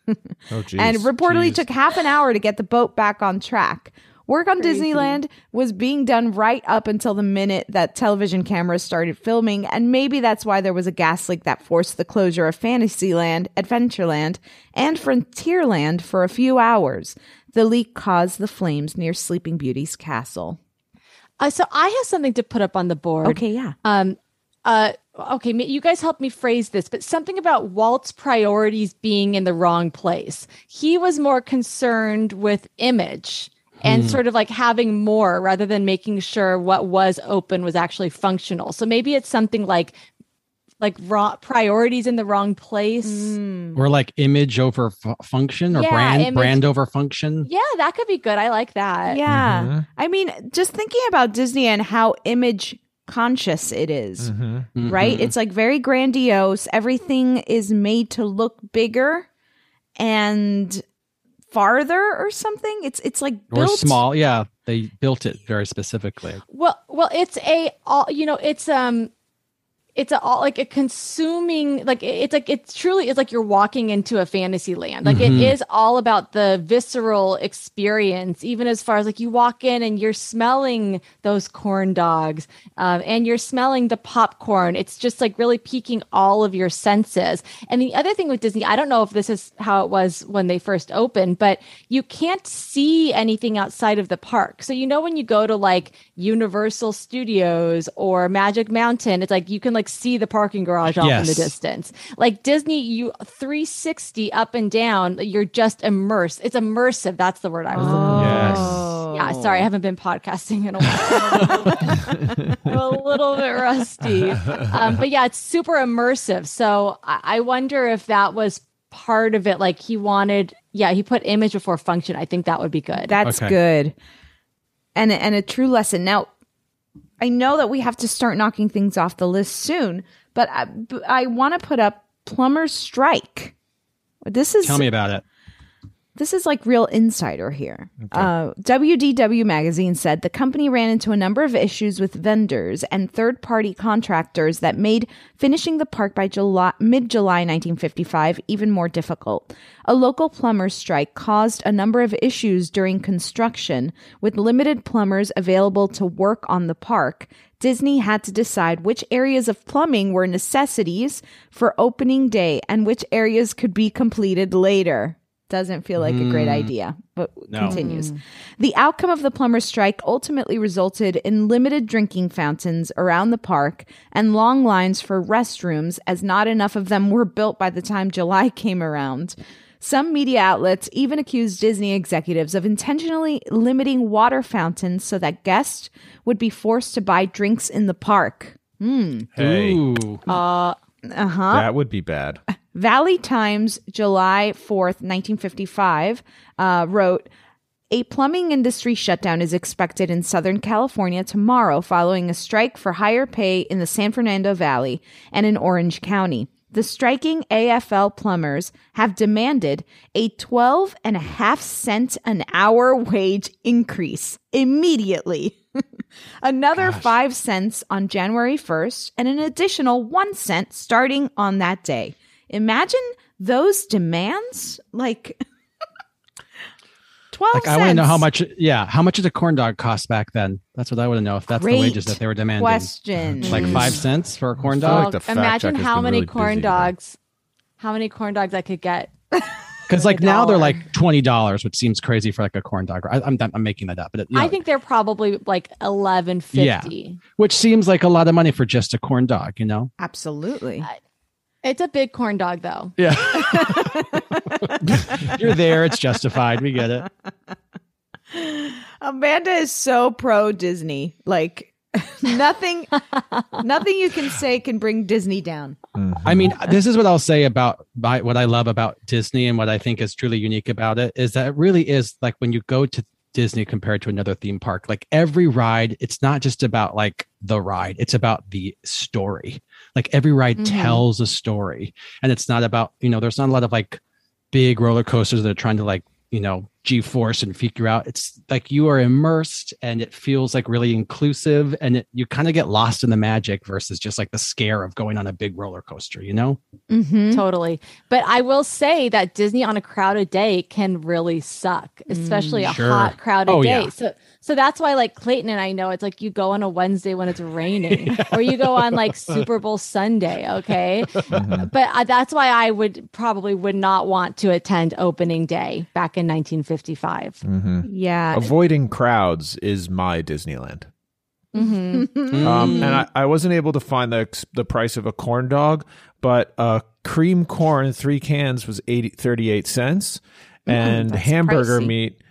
H: Oh, geez.
C: and reportedly
H: Jeez.
C: took half an hour to get the boat back on track. Work on Disneyland was being done right up until the minute that television cameras started filming, and maybe that's why there was a gas leak that forced the closure of Fantasyland, Adventureland, and Frontierland for a few hours. The leak caused the flames near Sleeping Beauty's castle.
I: Uh, so I have something to put up on the board.
C: Okay, yeah.
I: Um, uh, okay, you guys helped me phrase this, but something about Walt's priorities being in the wrong place. He was more concerned with image and
J: Hmm.
I: sort of like having more rather than making sure what was open was actually functional. So maybe it's something like like raw priorities in the wrong place.
G: Or like image over fu- function or
I: Yeah,
G: brand
I: image-
G: brand over function.
I: Yeah, that could be good. I like that.
C: Yeah.
G: Mm-hmm.
C: I mean, just thinking about Disney and how image conscious it is,
G: Mm-hmm.
C: right? It's like very grandiose. Everything is made to look bigger and farther or something. It's it's like
G: Or small. Yeah. They built it very specifically.
I: Well, well, it's a all you know. It's um, it's a all like a consuming like it's like it's truly it's like you're walking into a fantasy land. Like it
J: Mhm.
I: is all about the visceral experience. Even as far as like you walk in and you're smelling those corn dogs, um, and you're smelling the popcorn. It's just like really piquing all of your senses. And the other thing with Disney, I don't know if this is how it was when they first opened, but you can't see anything outside of the park. So you know when you go to like Universal Studios or Magic Mountain, it's like you can like see the parking garage off in the distance. Like Disney, you 360 up and down, you're just immersed. It's immersive. That's the word I was looking
H: Yes.
I: Yeah, sorry, I haven't been podcasting in a while. [LAUGHS] I'm a little bit rusty. Um, but yeah, it's super immersive. So I, I wonder if that was part of it. Like he wanted Yeah, he put image before function. I think that would be good.
C: That's good. And and a true lesson. Now, I know that we have to start knocking things off the list soon, but I, I want to put up plumber's strike. This is
G: Tell me about it.
C: This is like real insider here. Uh, WDW magazine said the company ran into a number of issues with vendors and third party contractors that made finishing the park by mid July 1955 even more difficult. A local plumber's strike caused a number of issues during construction, with limited plumbers available to work on the park. Disney had to decide which areas of plumbing were necessities for opening day and which areas could be completed later. Doesn't feel like a great
J: Mm.
C: idea, but
J: No.
C: continues.
J: Mm.
C: The outcome of the plumber's strike ultimately resulted in limited drinking fountains around the park and long lines for restrooms, as not enough of them were built by the time July [LAUGHS] came around. Some media outlets even accused Disney executives of intentionally limiting water fountains so that guests would be forced to buy drinks in the park. Hmm.
H: Hey.
C: Uh, uh-huh.
H: That would be bad.
C: Valley Times, July 4th, 1955, uh, wrote A plumbing industry shutdown is expected in Southern California tomorrow following a strike for higher pay in the San Fernando Valley and in Orange County. The striking AFL plumbers have demanded a 12 and a half cent an hour wage increase immediately. [LAUGHS] Another 5 cents on January 1st and an additional 1 cent starting on that day. Imagine those demands like [LAUGHS] 12
G: Like
C: cents.
G: I want to know how much. Yeah, how much did a corn dog cost back then? That's what I want to know. If that's
C: Great
G: the wages that they were demanding.
C: question.
G: Like five cents for a corn
I: Well,
G: dog.
I: imagine how many corn dogs, how many corn dogs I could get. [LAUGHS]
G: Because like now they're like twenty dollars, which seems crazy for like a corn dog. I, I'm I'm making that up, but it, you
I: I
G: know,
I: think they're probably like eleven fifty, yeah,
G: which seems like a lot of money for just a corn dog. You know?
C: Absolutely.
I: Uh, it's a big corn dog though.
G: Yeah. [LAUGHS] [LAUGHS] You're there. It's justified. We get it.
C: Amanda is so pro Disney. Like nothing nothing you can say can bring Disney down.
G: I mean, this is what I'll say about my, what I love about Disney and what I think is truly unique about it is that it really is like when you go to Disney compared to another theme park, like every ride, it's not just about like the ride, it's about the story. Like every ride
J: Mhm.
G: tells a story. And it's not about, you know, there's not a lot of like big roller coasters that are trying to like, you know, G force and figure out. It's like you are immersed and it feels like really inclusive and it, you kind of get lost in the magic versus just like the scare of going on a big roller coaster, you know?
C: Mm-hmm.
I: Totally. But I will say that Disney on a crowded day can really suck, especially a
G: Sure.
I: hot crowded
G: Oh,
I: day.
G: yeah.
I: So so that's why like Clayton and I know it's like you go on a Wednesday when it's [LAUGHS] raining or you go on like Super Bowl Sunday, okay? But uh, that's why I would probably would not want to attend opening day back in 1955.
H: Mhm.
C: Yeah.
H: Avoiding crowds is my Disneyland.
I: Mm-hmm.
H: Um, and I, I wasn't able to find the the price of a corn dog, but uh, cream corn three cans was 80, 38 cents, and
C: that's
H: hamburger
C: pricey.
H: meat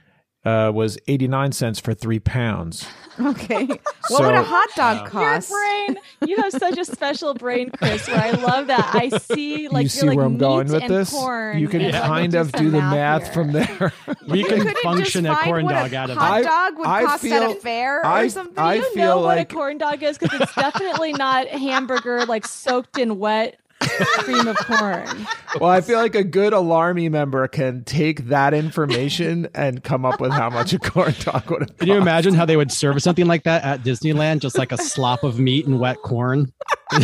H: uh, was eighty nine cents for three pounds. [LAUGHS]
C: Okay. what would a hot dog cost?
I: Your brain, you have such a special brain, Chris. Where I love that. I see like
H: you
I: you're
H: see
I: like
H: where I'm going with this?
I: Corn
H: you can
I: and, like,
H: kind of do the
I: math
H: math
I: here.
H: from there.
G: We can function
C: just
G: a
C: find
G: corn
C: what a
G: dog out of
C: hot
G: it.
C: dog would
H: I
C: cost at
H: feel-
C: a fair
H: I-
C: or something.
H: I
I: you
H: feel
I: know what a corn dog is because it's definitely not hamburger like soaked in wet cream of corn.
H: well, I feel like a good alarmy member can take that information and come up with how much a corn dog would have.
G: Can you imagine how they would serve something like that at Disneyland? Just like a slop of meat and wet corn. [LAUGHS]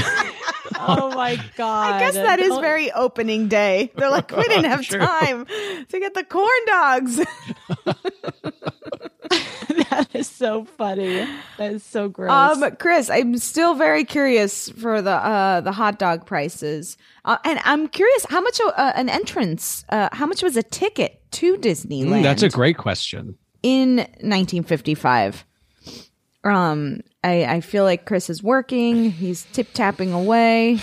I: Oh my god!
C: I guess that is
I: oh.
C: very opening day. They're like, we didn't have [LAUGHS]
G: True.
C: time to get the corn dogs. [LAUGHS] [LAUGHS]
I: that is so funny. That is so gross.
C: Um, Chris, I'm still very curious for the uh, the hot dog prices, uh, and I'm curious how much uh, an entrance, uh, how much was a ticket to Disneyland?
G: Mm, that's a great question.
C: in 1955. Um, I I feel like Chris is working. He's tip tapping away.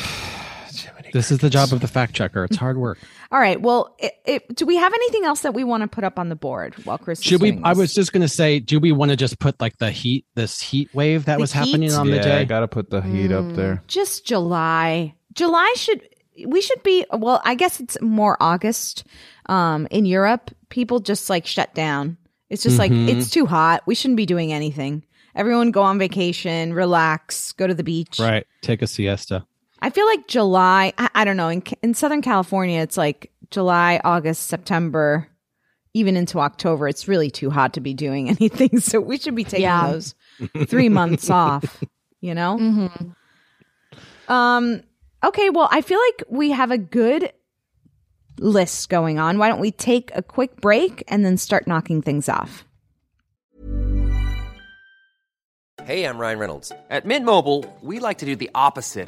G: This is the job of the fact checker. It's hard work. [LAUGHS]
C: All right. Well, it, it, do we have anything else that we want to put up on the board while Chris? is
G: Should we?
C: doing
G: I was just gonna say, do we want to just put like the heat, this heat wave that
C: The
G: was happening
C: heat?
G: on the day?
H: I got to put the heat up there.
C: just July. July should we should be well i guess it's more august um in europe people just like shut down it's just
G: Mhm.
C: like it's too hot we shouldn't be doing anything everyone go on vacation relax go to the beach
G: Right. Take a siesta.
C: I feel like july i, I don't know in, in southern california it's like july august september even into october it's really too hot to be doing [LAUGHS] anything so we should be taking
I: Yeah.
C: those three months [LAUGHS] off you know
I: Mm-hmm.
C: um okay, well, I feel like we have a good list going on. Why don't we take a quick break and then start knocking things off?
K: Hey, I'm Ryan Reynolds. At Mint Mobile, we like to do the opposite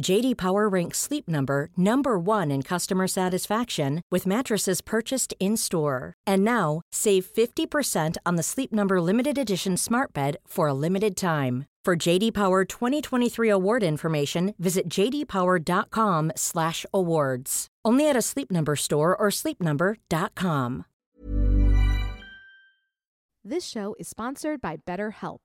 L: JD Power ranks Sleep Number number 1 in customer satisfaction with mattresses purchased in-store. And now, save 50% on the Sleep Number limited edition Smart Bed for a limited time. For JD Power 2023 award information, visit jdpower.com/awards. Only at a Sleep Number store or sleepnumber.com.
C: This show is sponsored by BetterHelp.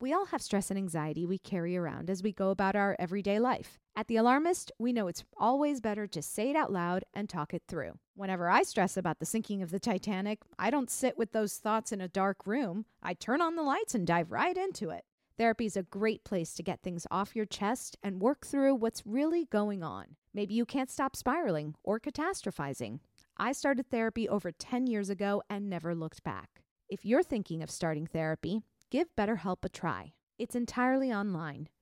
C: We all have stress and anxiety we carry around as we go about our everyday life. At The Alarmist, we know it's always better to say it out loud and talk it through. Whenever I stress about the sinking of the Titanic, I don't sit with those thoughts in a dark room. I turn on the lights and dive right into it. Therapy is a great place to get things off your chest and work through what's really going on. Maybe you can't stop spiraling or catastrophizing. I started therapy over 10 years ago and never looked back. If you're thinking of starting therapy, give BetterHelp a try. It's entirely online,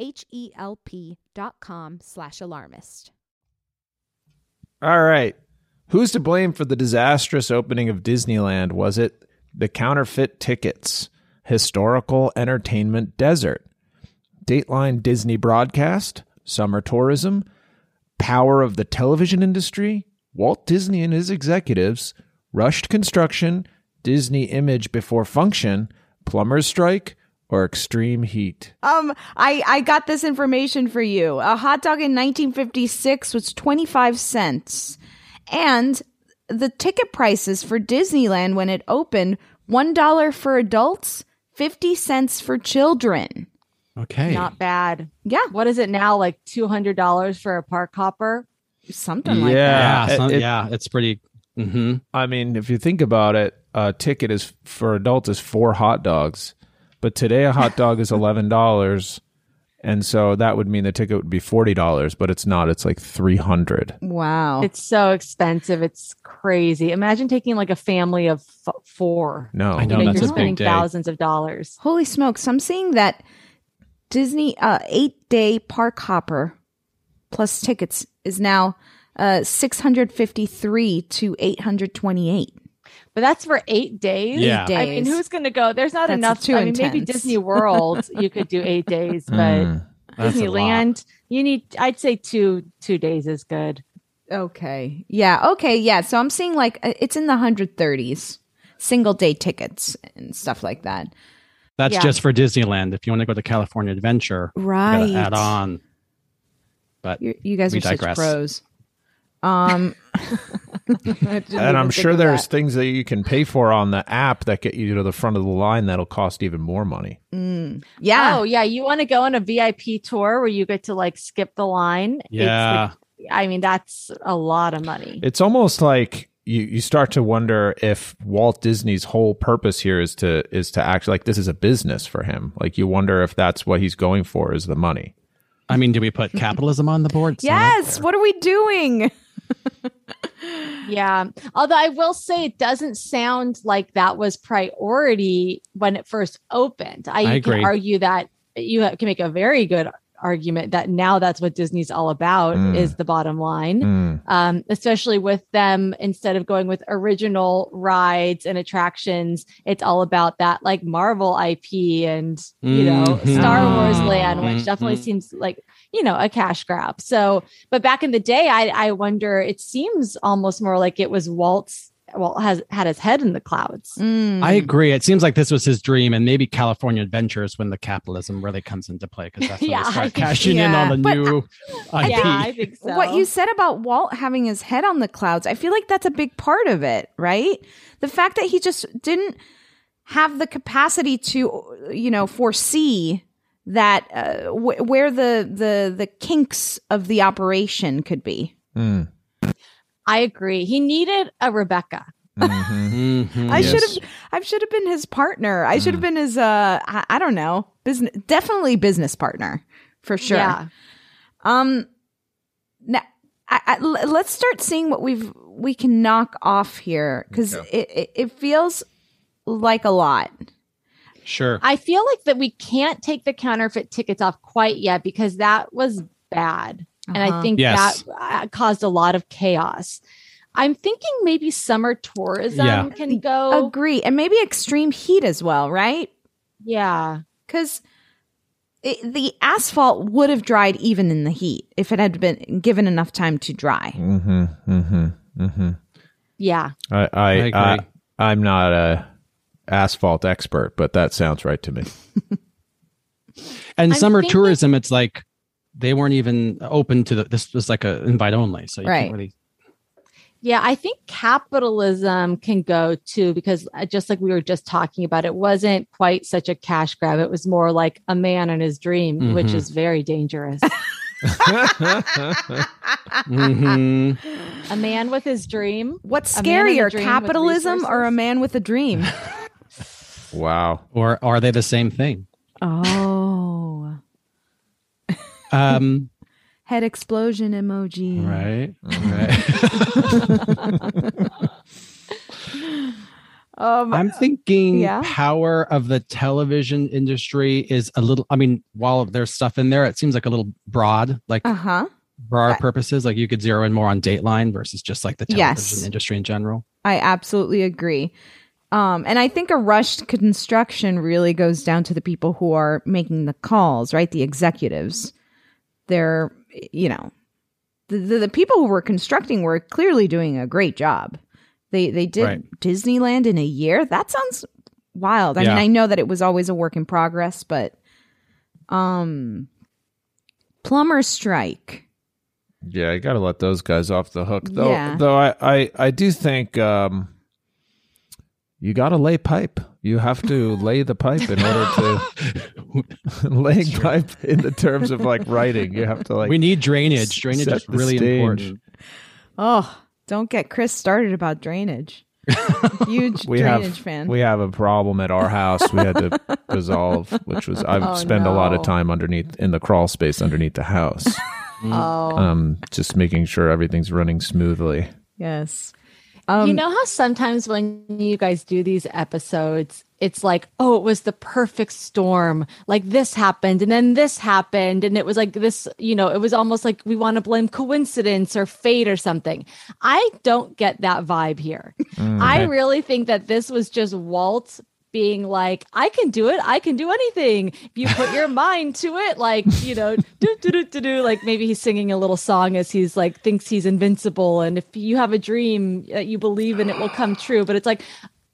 C: H-E-L-P dot com slash alarmist.
H: All right. Who's to blame for the disastrous opening of Disneyland? Was it the counterfeit tickets, historical entertainment desert, Dateline Disney broadcast, summer tourism, power of the television industry, Walt Disney and his executives, rushed construction, Disney image before function, plumber's strike, or extreme heat?
C: Um, I, I got this information for you. A hot dog in 1956 was 25 cents. And the ticket prices for Disneyland when it opened, $1 for adults, 50 cents for children.
G: Okay.
I: Not bad.
C: Yeah.
I: What is it now? Like two hundred dollars for a park hopper?
C: Something
H: like
G: Yeah,
H: that.
G: some-
H: It-
G: yeah, it's pretty. hmm
H: I mean, if you think about it, a ticket is for adults is four hot dogs, but today a hot dog is [LAUGHS] eleven dollars, and so that would mean the ticket would be forty dollars, but it's not. It's like three hundred.
C: Wow.
I: It's so expensive. It's crazy. Imagine taking like a family of f- four.
H: No,
G: I know,
I: You know,
G: that's
I: you're
G: a big
I: spending
G: day.
I: thousands of dollars.
C: Holy smokes. I'm seeing that Disney uh, eight day park hopper plus tickets is now uh, 653 to 828.
I: But that's for eight days.
G: Yeah.
C: Eight
I: I mean, who's going to go? There's not
C: That's
I: enough.
C: too
I: I mean, maybe. Disney World, you could do eight days, [LAUGHS] but
H: Mm.
G: That's a lot.
I: Disneyland, you need. I'd say two two days is good.
C: Okay. Yeah. Okay. Yeah. So I'm seeing like uh, it's in the 130s, single day tickets and stuff like that.
G: That's
C: Yeah.
G: just for Disneyland. If you want to go to California Adventure, you
C: Right.
G: add on. But
C: You, you guys
G: we
C: are such pros. Um, [LAUGHS]
H: And I'm sure there's things that you can pay for on the app that get you to the front of the line that'll cost even more money.
C: Mm, yeah.
I: Oh, yeah. You want to go on a VIP tour where you get to like skip the line? It's
H: Yeah.
I: like- I mean, that's a lot of money.
H: It's almost like you, you start to wonder if Walt Disney's whole purpose here is to is to act like this is a business for him. Like you wonder if that's what he's going for is the money.
G: I mean, do we put capitalism on the board? It's
C: yes. What are we doing?
I: Yeah. Although I will say it doesn't sound like that was priority when it first opened. I,
G: I agree.
I: can argue that you can make a very good argument that now that's what Disney's all about
J: Mm.
I: is the bottom line.
J: Mm.
I: Um, especially with them instead of going with original rides and attractions, it's all about that like Marvel IP and you know
J: Mhm.
I: Star Wars land, which
J: Mhm.
I: definitely seems like you know a cash grab. So, but back in the day, I I wonder. It seems almost more like it was Walt's. Walt has had his head in the clouds.
C: Mm.
G: I agree. It seems like this was his dream, and maybe California Adventure is when the capitalism really comes into play because that's when [LAUGHS]
I: Yeah,
G: they
I: I
G: start
I: think-
G: cashing in on the
C: But
G: new IP. [LAUGHS]
I: Yeah, I think so.
C: What you said about Walt having his head on the clouds, I feel like that's a big part of it, right? The fact that he just didn't have the capacity to, you know, foresee that uh, wh- where the the the kinks of the operation could be.
I: I agree. He needed a Rebecca.
G: Mm-hmm.
C: I should have I should have been his partner. I should have been his uh I, I don't know, business definitely business partner for sure.
I: Yeah.
C: Um now I, I, l- let's start seeing what we've we can knock off here cuz it, it it feels like a lot.
G: Sure.
I: I feel like that we can't take the counterfeit tickets off quite yet because that was bad. And I
C: Uh-huh.
I: think
G: Yes.
I: that uh, caused a lot of chaos. I'm thinking maybe summer tourism
G: Yeah.
I: can go.
C: Agree. And maybe extreme heat as well, right?
I: Yeah.
C: Cuz the asphalt would have dried even in the heat if it had been given enough time to dry.
H: Mm-hmm. Mm-hmm. Mm-hmm.
I: Yeah.
H: I I,
G: I agree.
H: I I'm not a asphalt expert, but that sounds right to me. [LAUGHS]
G: And
I: I'm
G: summer
I: thinking-
G: tourism, it's like they weren't even open to the. This was like a invite only, so you
I: Right.
G: can't really.
I: Yeah, I think capitalism can go too because uh, just like we were just talking about, it wasn't quite such a cash grab. It was more like a man and his dream, which
G: Mhm.
I: is very dangerous.
G: Mhm. [LAUGHS]
I: a man with his dream.
C: What's
I: A man and a
C: scarier,
I: dream
C: capitalism or a man with a dream? [LAUGHS]
H: Wow.
G: Or are they the same thing?
C: oh.
G: Um, [LAUGHS]
C: Head explosion emoji.
G: right. Right. [LAUGHS]
C: Um,
G: I'm thinking
C: yeah.
G: power of the television industry is a little. I mean, while there's stuff in there, it seems like a little broad, like
C: Uh huh.
G: for our purposes. Like you could zero in more on Dateline versus just like the television
C: Yes.
G: industry in general.
C: I absolutely agree. Um, and I think a rushed construction really goes down to the people who are making the calls, right? The executives. They're, you know, the, the, the people who were constructing were clearly doing a great job. They they did
G: Right.
C: Disneyland in a year. That sounds wild. I mean, I know that it was always a work in progress, but um, plumber strike.
H: Yeah, you got to let those guys off the hook. Though,
C: Yeah.
H: though I, I, I do think um, you got to lay pipe. You have to lay the pipe in order to [LAUGHS] laying pipe in the terms of like writing. You have to like
G: we need drainage. Drainage
H: set
G: is really
H: stage.
G: important.
C: Oh, don't get Chris started about drainage. Huge [LAUGHS]
H: We
C: drainage
H: have
C: fan.
H: we have a problem at our house. We had to [LAUGHS] resolve, which was I've
C: Oh,
H: spent a lot of time underneath in the crawl space underneath the house.
I: Oh.
H: Um, just making sure everything's running smoothly.
C: yes. Um,
I: you know how sometimes when you guys do these episodes, it's like, oh, it was the perfect storm. Like this happened and then this happened. And it was like this, you know, it was almost like we want to blame coincidence or fate or something. I don't get that vibe here.
C: Mm.
I: I really think that this was just Walt being like, I can do it. I can do anything. If you put your [LAUGHS] mind to it, like, you know, do, do, do, do, do, like maybe he's singing a little song as he's like, thinks he's invincible. And if you have a dream that you believe in, it will come true. But it's like,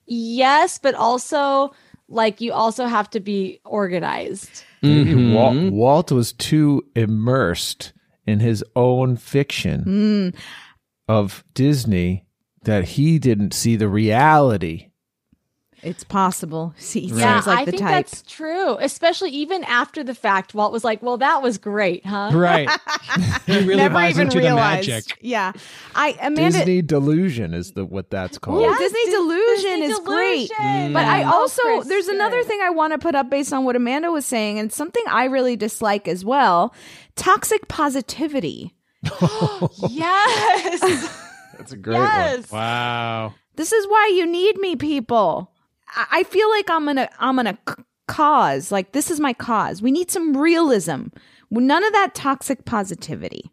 I: yes, but also like you also have to be organized.
H: Maybe
G: Mhm.
H: Walt, Walt was too immersed in his own fiction
C: Mm.
H: of Disney that he didn't see the reality.
C: It's possible. See, [LAUGHS] he
I: Yeah,
C: like
I: I
C: the
I: think
C: type.
I: that's true. Especially even after the fact, Walt was like, "Well, that was great, huh?"
G: Right. [LAUGHS] he really
C: Never
G: buys
C: even
G: into
C: realized.
G: the magic.
C: Yeah, I Amanda.
H: Disney delusion is the what that's called.
C: Ooh, Disney
I: Dis-
C: Delusion
I: Disney
C: is great.
I: Delusion.
C: But I
I: Oh,
C: also
I: Chris,
C: there's another thing I want to put up based on what Amanda was saying, and something I really dislike as well: toxic positivity. [GASPS]
I: yes. [LAUGHS]
H: That's a great
I: yes.
G: Wow.
C: This is why you need me, people. I, I feel like I'm gonna I'm gonna c- cause like this is my cause. We need some realism. None of that toxic positivity.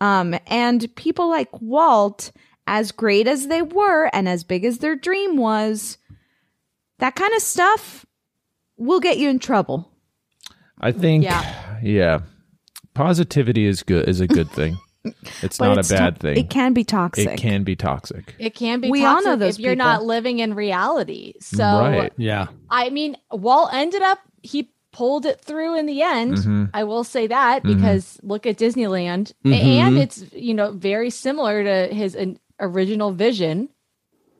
C: Um, and people like Walt, as great as they were and as big as their dream was, that kind of stuff will get you in trouble.
H: I think
I: Yeah.
H: yeah. Positivity is good is a good thing. [LAUGHS] It's
C: But
H: not
C: it's
H: a bad
C: to-
H: thing.
C: It can be toxic.
H: It can be toxic.
I: It can be
C: We all know those
I: if you're not living in reality. So
H: Right.
G: Yeah.
I: I mean, Walt ended up he pulled it through in the end.
H: Mhm.
I: I will say that
H: Mhm.
I: because look at Disneyland,
G: Mhm.
I: and it's you know very similar to his original vision.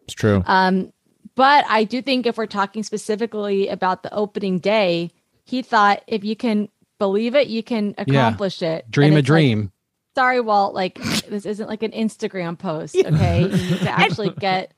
H: It's true.
I: Um, but I do think if we're talking specifically about the opening day, he thought if you can believe it, you can accomplish it.
G: Dream a
I: it's like,
G: dream.
I: Sorry, Walt. Like [LAUGHS] this isn't like an Instagram post. Okay, you need to actually [LAUGHS] get.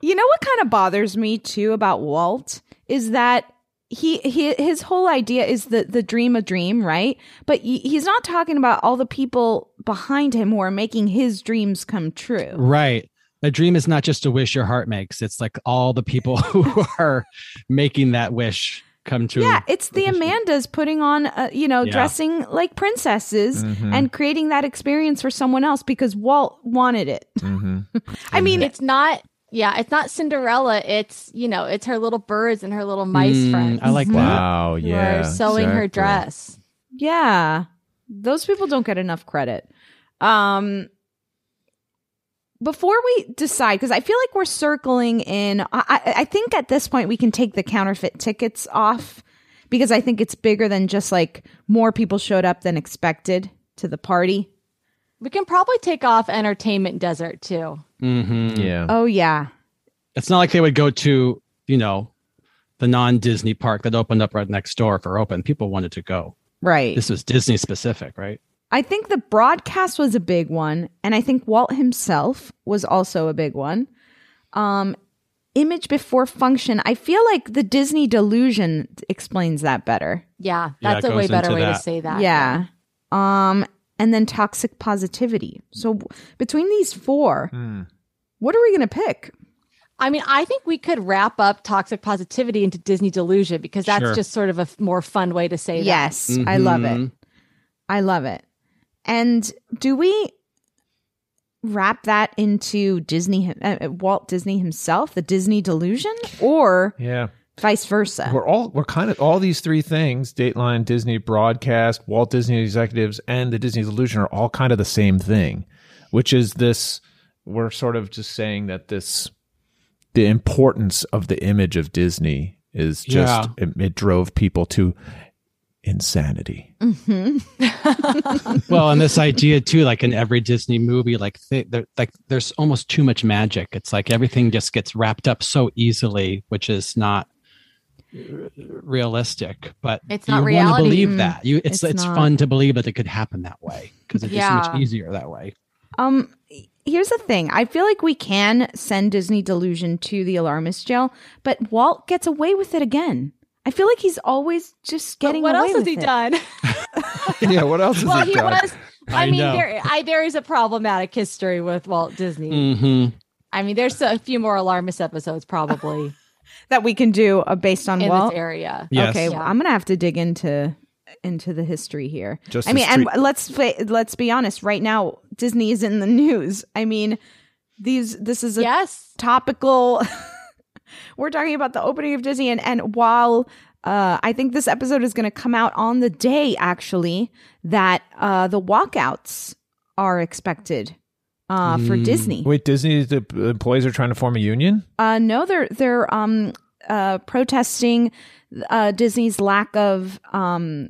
C: You know what kind of bothers me too about Walt is that he, he his whole idea is the the dream a dream, right? But he's not talking about all the people behind him who are making his dreams come true.
G: Right. A dream is not just a wish your heart makes. It's like all the people [LAUGHS] who are making that wish come true.
C: Yeah, it's the Amandas putting on, uh, you know,
G: Yeah.
C: dressing like princesses
G: Mhm.
C: and creating that experience for someone else because Walt wanted it.
H: Mm-hmm. [LAUGHS]
C: I mean,
I: It's not. Yeah, it's not Cinderella. It's you know, it's her little birds and her little mice
G: Mm,
I: friends.
G: I like that.
H: Wow,
I: who
H: yeah.
I: are sewing her dress.
C: Yeah. Those people don't get enough credit. Um before we decide, because I feel like we're circling in, I, I I think at this point we can take the counterfeit tickets off because I think it's bigger than just like more people showed up than expected to the party.
I: We can probably take off Entertainment Desert too.
G: Mm-hmm.
H: Yeah.
C: Oh, yeah.
G: It's not like they would go to, you know, the non Disney park that opened up right next door for open. People wanted to go.
C: Right.
G: This was Disney specific, right?
C: I think the broadcast was a big one, and I think Walt himself was also a big one. Um, image before function. I feel like the Disney delusion explains that better.
I: Yeah,
G: Yeah,
I: that's
G: it
I: a way better
G: into
I: way to say that.
C: Yeah. Um, and then toxic positivity. So between these four, what are we going to pick?
I: I mean, I think we could wrap up toxic positivity into Disney delusion because that's
G: Sure.
I: just sort of a f- more fun way to say that.
C: Yes, I love it. I love it. And do we wrap that into Disney, uh, Walt Disney himself, the Disney delusion, or
H: Yeah.
C: vice versa?
H: We're all we're kind of all these three things: Dateline, Disney Broadcast, Walt Disney Executives, and the Disney delusion are all kind of the same thing, which is this. We're sort of just saying that this, the importance of the image of Disney is just
G: Yeah.
H: it, it drove people to insanity. [LAUGHS]
G: well, and this idea too, like in every Disney movie, like th- there, like there's almost too much magic. It's like everything just gets wrapped up so easily, which is not realistic. But
I: It's
G: you
I: not
G: want to
I: reality.
G: believe
C: Mm,
G: that. You, it's
C: it's
G: it's, fun to believe that it could happen that way because it's just so much easier that way.
C: Um, here's the thing. I feel like we can send Disney Delusion to the alarmist jail, but Walt gets away with it again. I feel like he's always just
I: But
C: getting
I: what else has he
C: it.
I: done? [LAUGHS]
H: yeah. What else has he done?
I: well,
H: he
I: he
H: done?
I: was. I,
G: I
I: mean, there, I, there is a problematic history with Walt Disney.
G: Mm-hmm.
I: I mean, there's a few more alarmist episodes probably [LAUGHS]
C: that we can do uh, based on
I: in
C: Walt.
I: this area.
G: Yes.
C: Okay,
I: Yeah.
C: well, I'm gonna have to dig into into the history here.
H: Just
C: I
H: the
C: mean, and let's let's be honest. Right now, Disney is in the news. I mean, these this is a
I: Yes.
C: topical [LAUGHS] [LAUGHS]
J: we're talking about the opening of Disney, and and while uh, I think this episode is going to come out on the day actually that uh, the walkouts are expected uh, for
H: Mm.
J: Disney.
H: Wait, Disney the employees are trying to form a union?
J: Uh, no, they're they're um uh protesting uh Disney's lack of um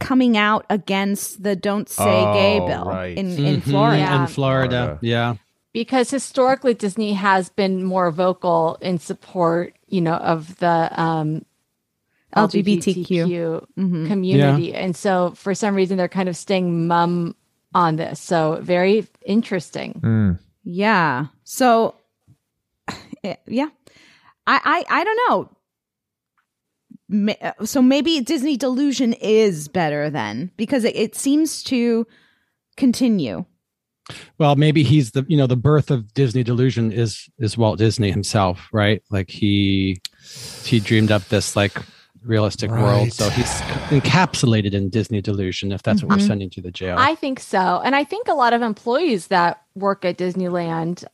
J: coming out against the "Don't Say Gay"
H: Oh,
J: bill
H: right.
J: in in
G: Mhm,
J: Florida.
G: In Florida. Yeah.
I: Because historically Disney has been more vocal in support, you know, of the um,
J: LGBTQ. Mhm.
I: community, and so for some reason they're kind of staying mum on this. So very interesting.
H: Mm.
J: Yeah. So [SIGHS] yeah. I I I don't know. Uh, So maybe Disney delusion is better then because it, it seems to continue.
G: Well, maybe he's the you know the birth of Disney delusion is is Walt Disney himself, right? Like he he dreamed up this like realistic world, so he's encapsulated in Disney delusion. If that's what we're
I: Mhm.
G: sending to the jail,
I: I think so. And I think a lot of employees that work at Disneyland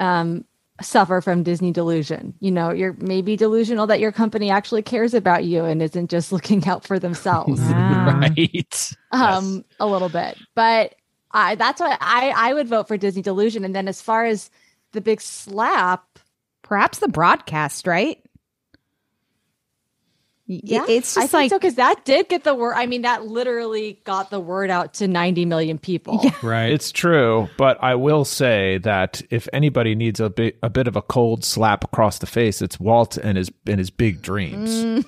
I: um, suffer from Disney delusion. You know, you're maybe delusional that your company actually cares about you and isn't just [LAUGHS] looking out for themselves. [LAUGHS]
G: right?
I: um, a little bit. But I, that's why I, I would vote for Disney delusion. And then as far as the big slap,
J: Perhaps the broadcast, right?
I: Yeah,
J: it's
I: I
J: just
I: think
J: like
I: so because that did get the word. I mean, that literally got the word out to 90 million people.
G: right.
H: It's true, but I will say that if anybody needs a bit a bit of a cold slap across the face, it's Walt and his and his big dreams.
J: Mm.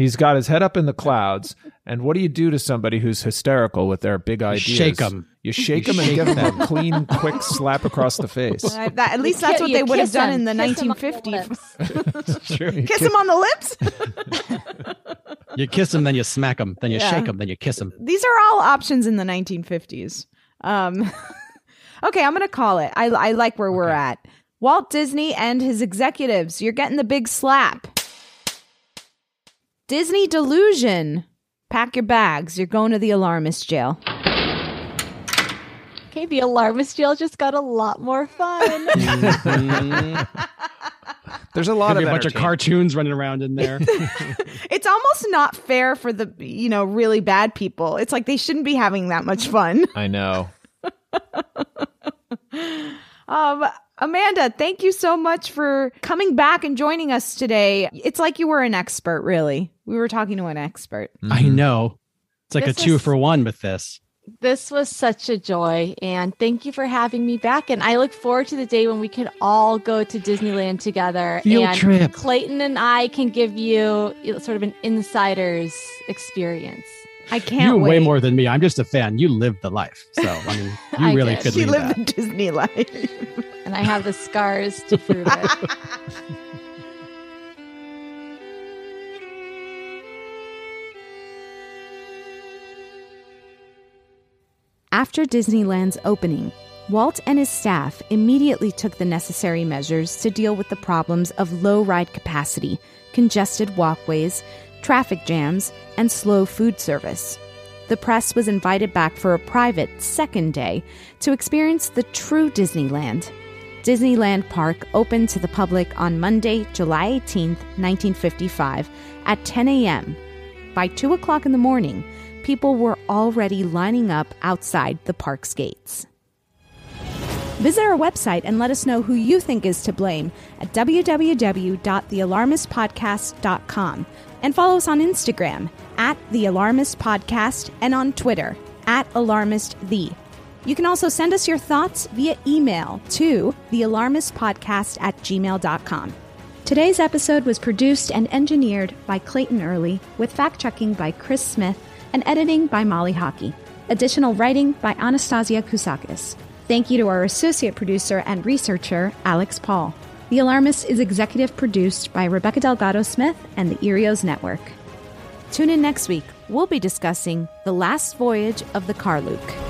H: He's got his head up in the clouds, and what do you do to somebody who's hysterical with their big ideas?
G: shake 'em.
H: You shake
G: You shake
H: them and
G: shake
H: give them a [LAUGHS] clean, quick slap across the face.
J: Uh, that, at least that's
I: ki-
J: what they would have done in the
I: Kiss him the
J: 1950s. [LAUGHS]
G: True.
J: Kiss him on the lips. [LAUGHS]
G: You kiss him, then you smack him, then you
J: Yeah.
G: shake him, then you kiss him.
J: These are all options in the 1950s. Um, okay, I'm going to call it. I, I like where we're at. Walt Disney and his executives, you're getting the big slap. Disney delusion. Pack your bags. You're going to the alarmist jail.
I: Okay, the alarmist jail just got a lot more fun. [LAUGHS]
H: There's a lot
G: Could be
H: of
G: a bunch of cartoons running around in there. [LAUGHS]
J: It's almost not fair for the, you know, really bad people. It's like they shouldn't be having that much fun.
H: I know. [LAUGHS]
J: Um, Amanda, thank you so much for coming back and joining us today. It's like you were an expert, really. We were talking to an expert.
G: I mm-hmm. know. It's like
I: This
G: a two
I: was-
G: for one with this.
I: this was such a joy, and thank you for having me back. And I look forward to the day when we can all go to Disneyland together.
G: Field
I: and
G: trip.
I: Clayton and I can give you you sort of an insider's experience.
J: I can't
G: you
J: wait.
G: way more than me. I'm just a fan. You lived the life, so I mean, [LAUGHS] you
I: I
G: really
I: did.
G: could
J: She
G: lead
J: lived
G: that.
J: the Disney life. [LAUGHS]
I: And I have the scars to prove it. [LAUGHS]
C: After Disneyland's opening, Walt and his staff immediately took the necessary measures to deal with the problems of low ride capacity, congested walkways, traffic jams, and slow food service. The press was invited back for a private second day to experience the true Disneyland. Disneyland Park opened to the public on Monday, July 18th, 1955, at 10 a.m. By 2 o'clock in the morning, people were already lining up outside the park's gates. Visit our website and let us know who you think is to blame at www.thealarmistpodcast.com and follow us on Instagram at The Alarmist Podcast and on Twitter at AlarmistThe. You can also send us your thoughts via email to thealarmistpodcast at gmail.com. Today's episode was produced and engineered by Clayton Early, with fact checking by Chris Smith and editing by Molly Hockey. Additional writing by Anastasia Kousakis. Thank you to our associate producer and researcher, Alex Paul. The Alarmist is executive produced by Rebecca Delgado Smith and the Earios Network. Tune in next week. We'll be discussing The Last Voyage of the Karluk.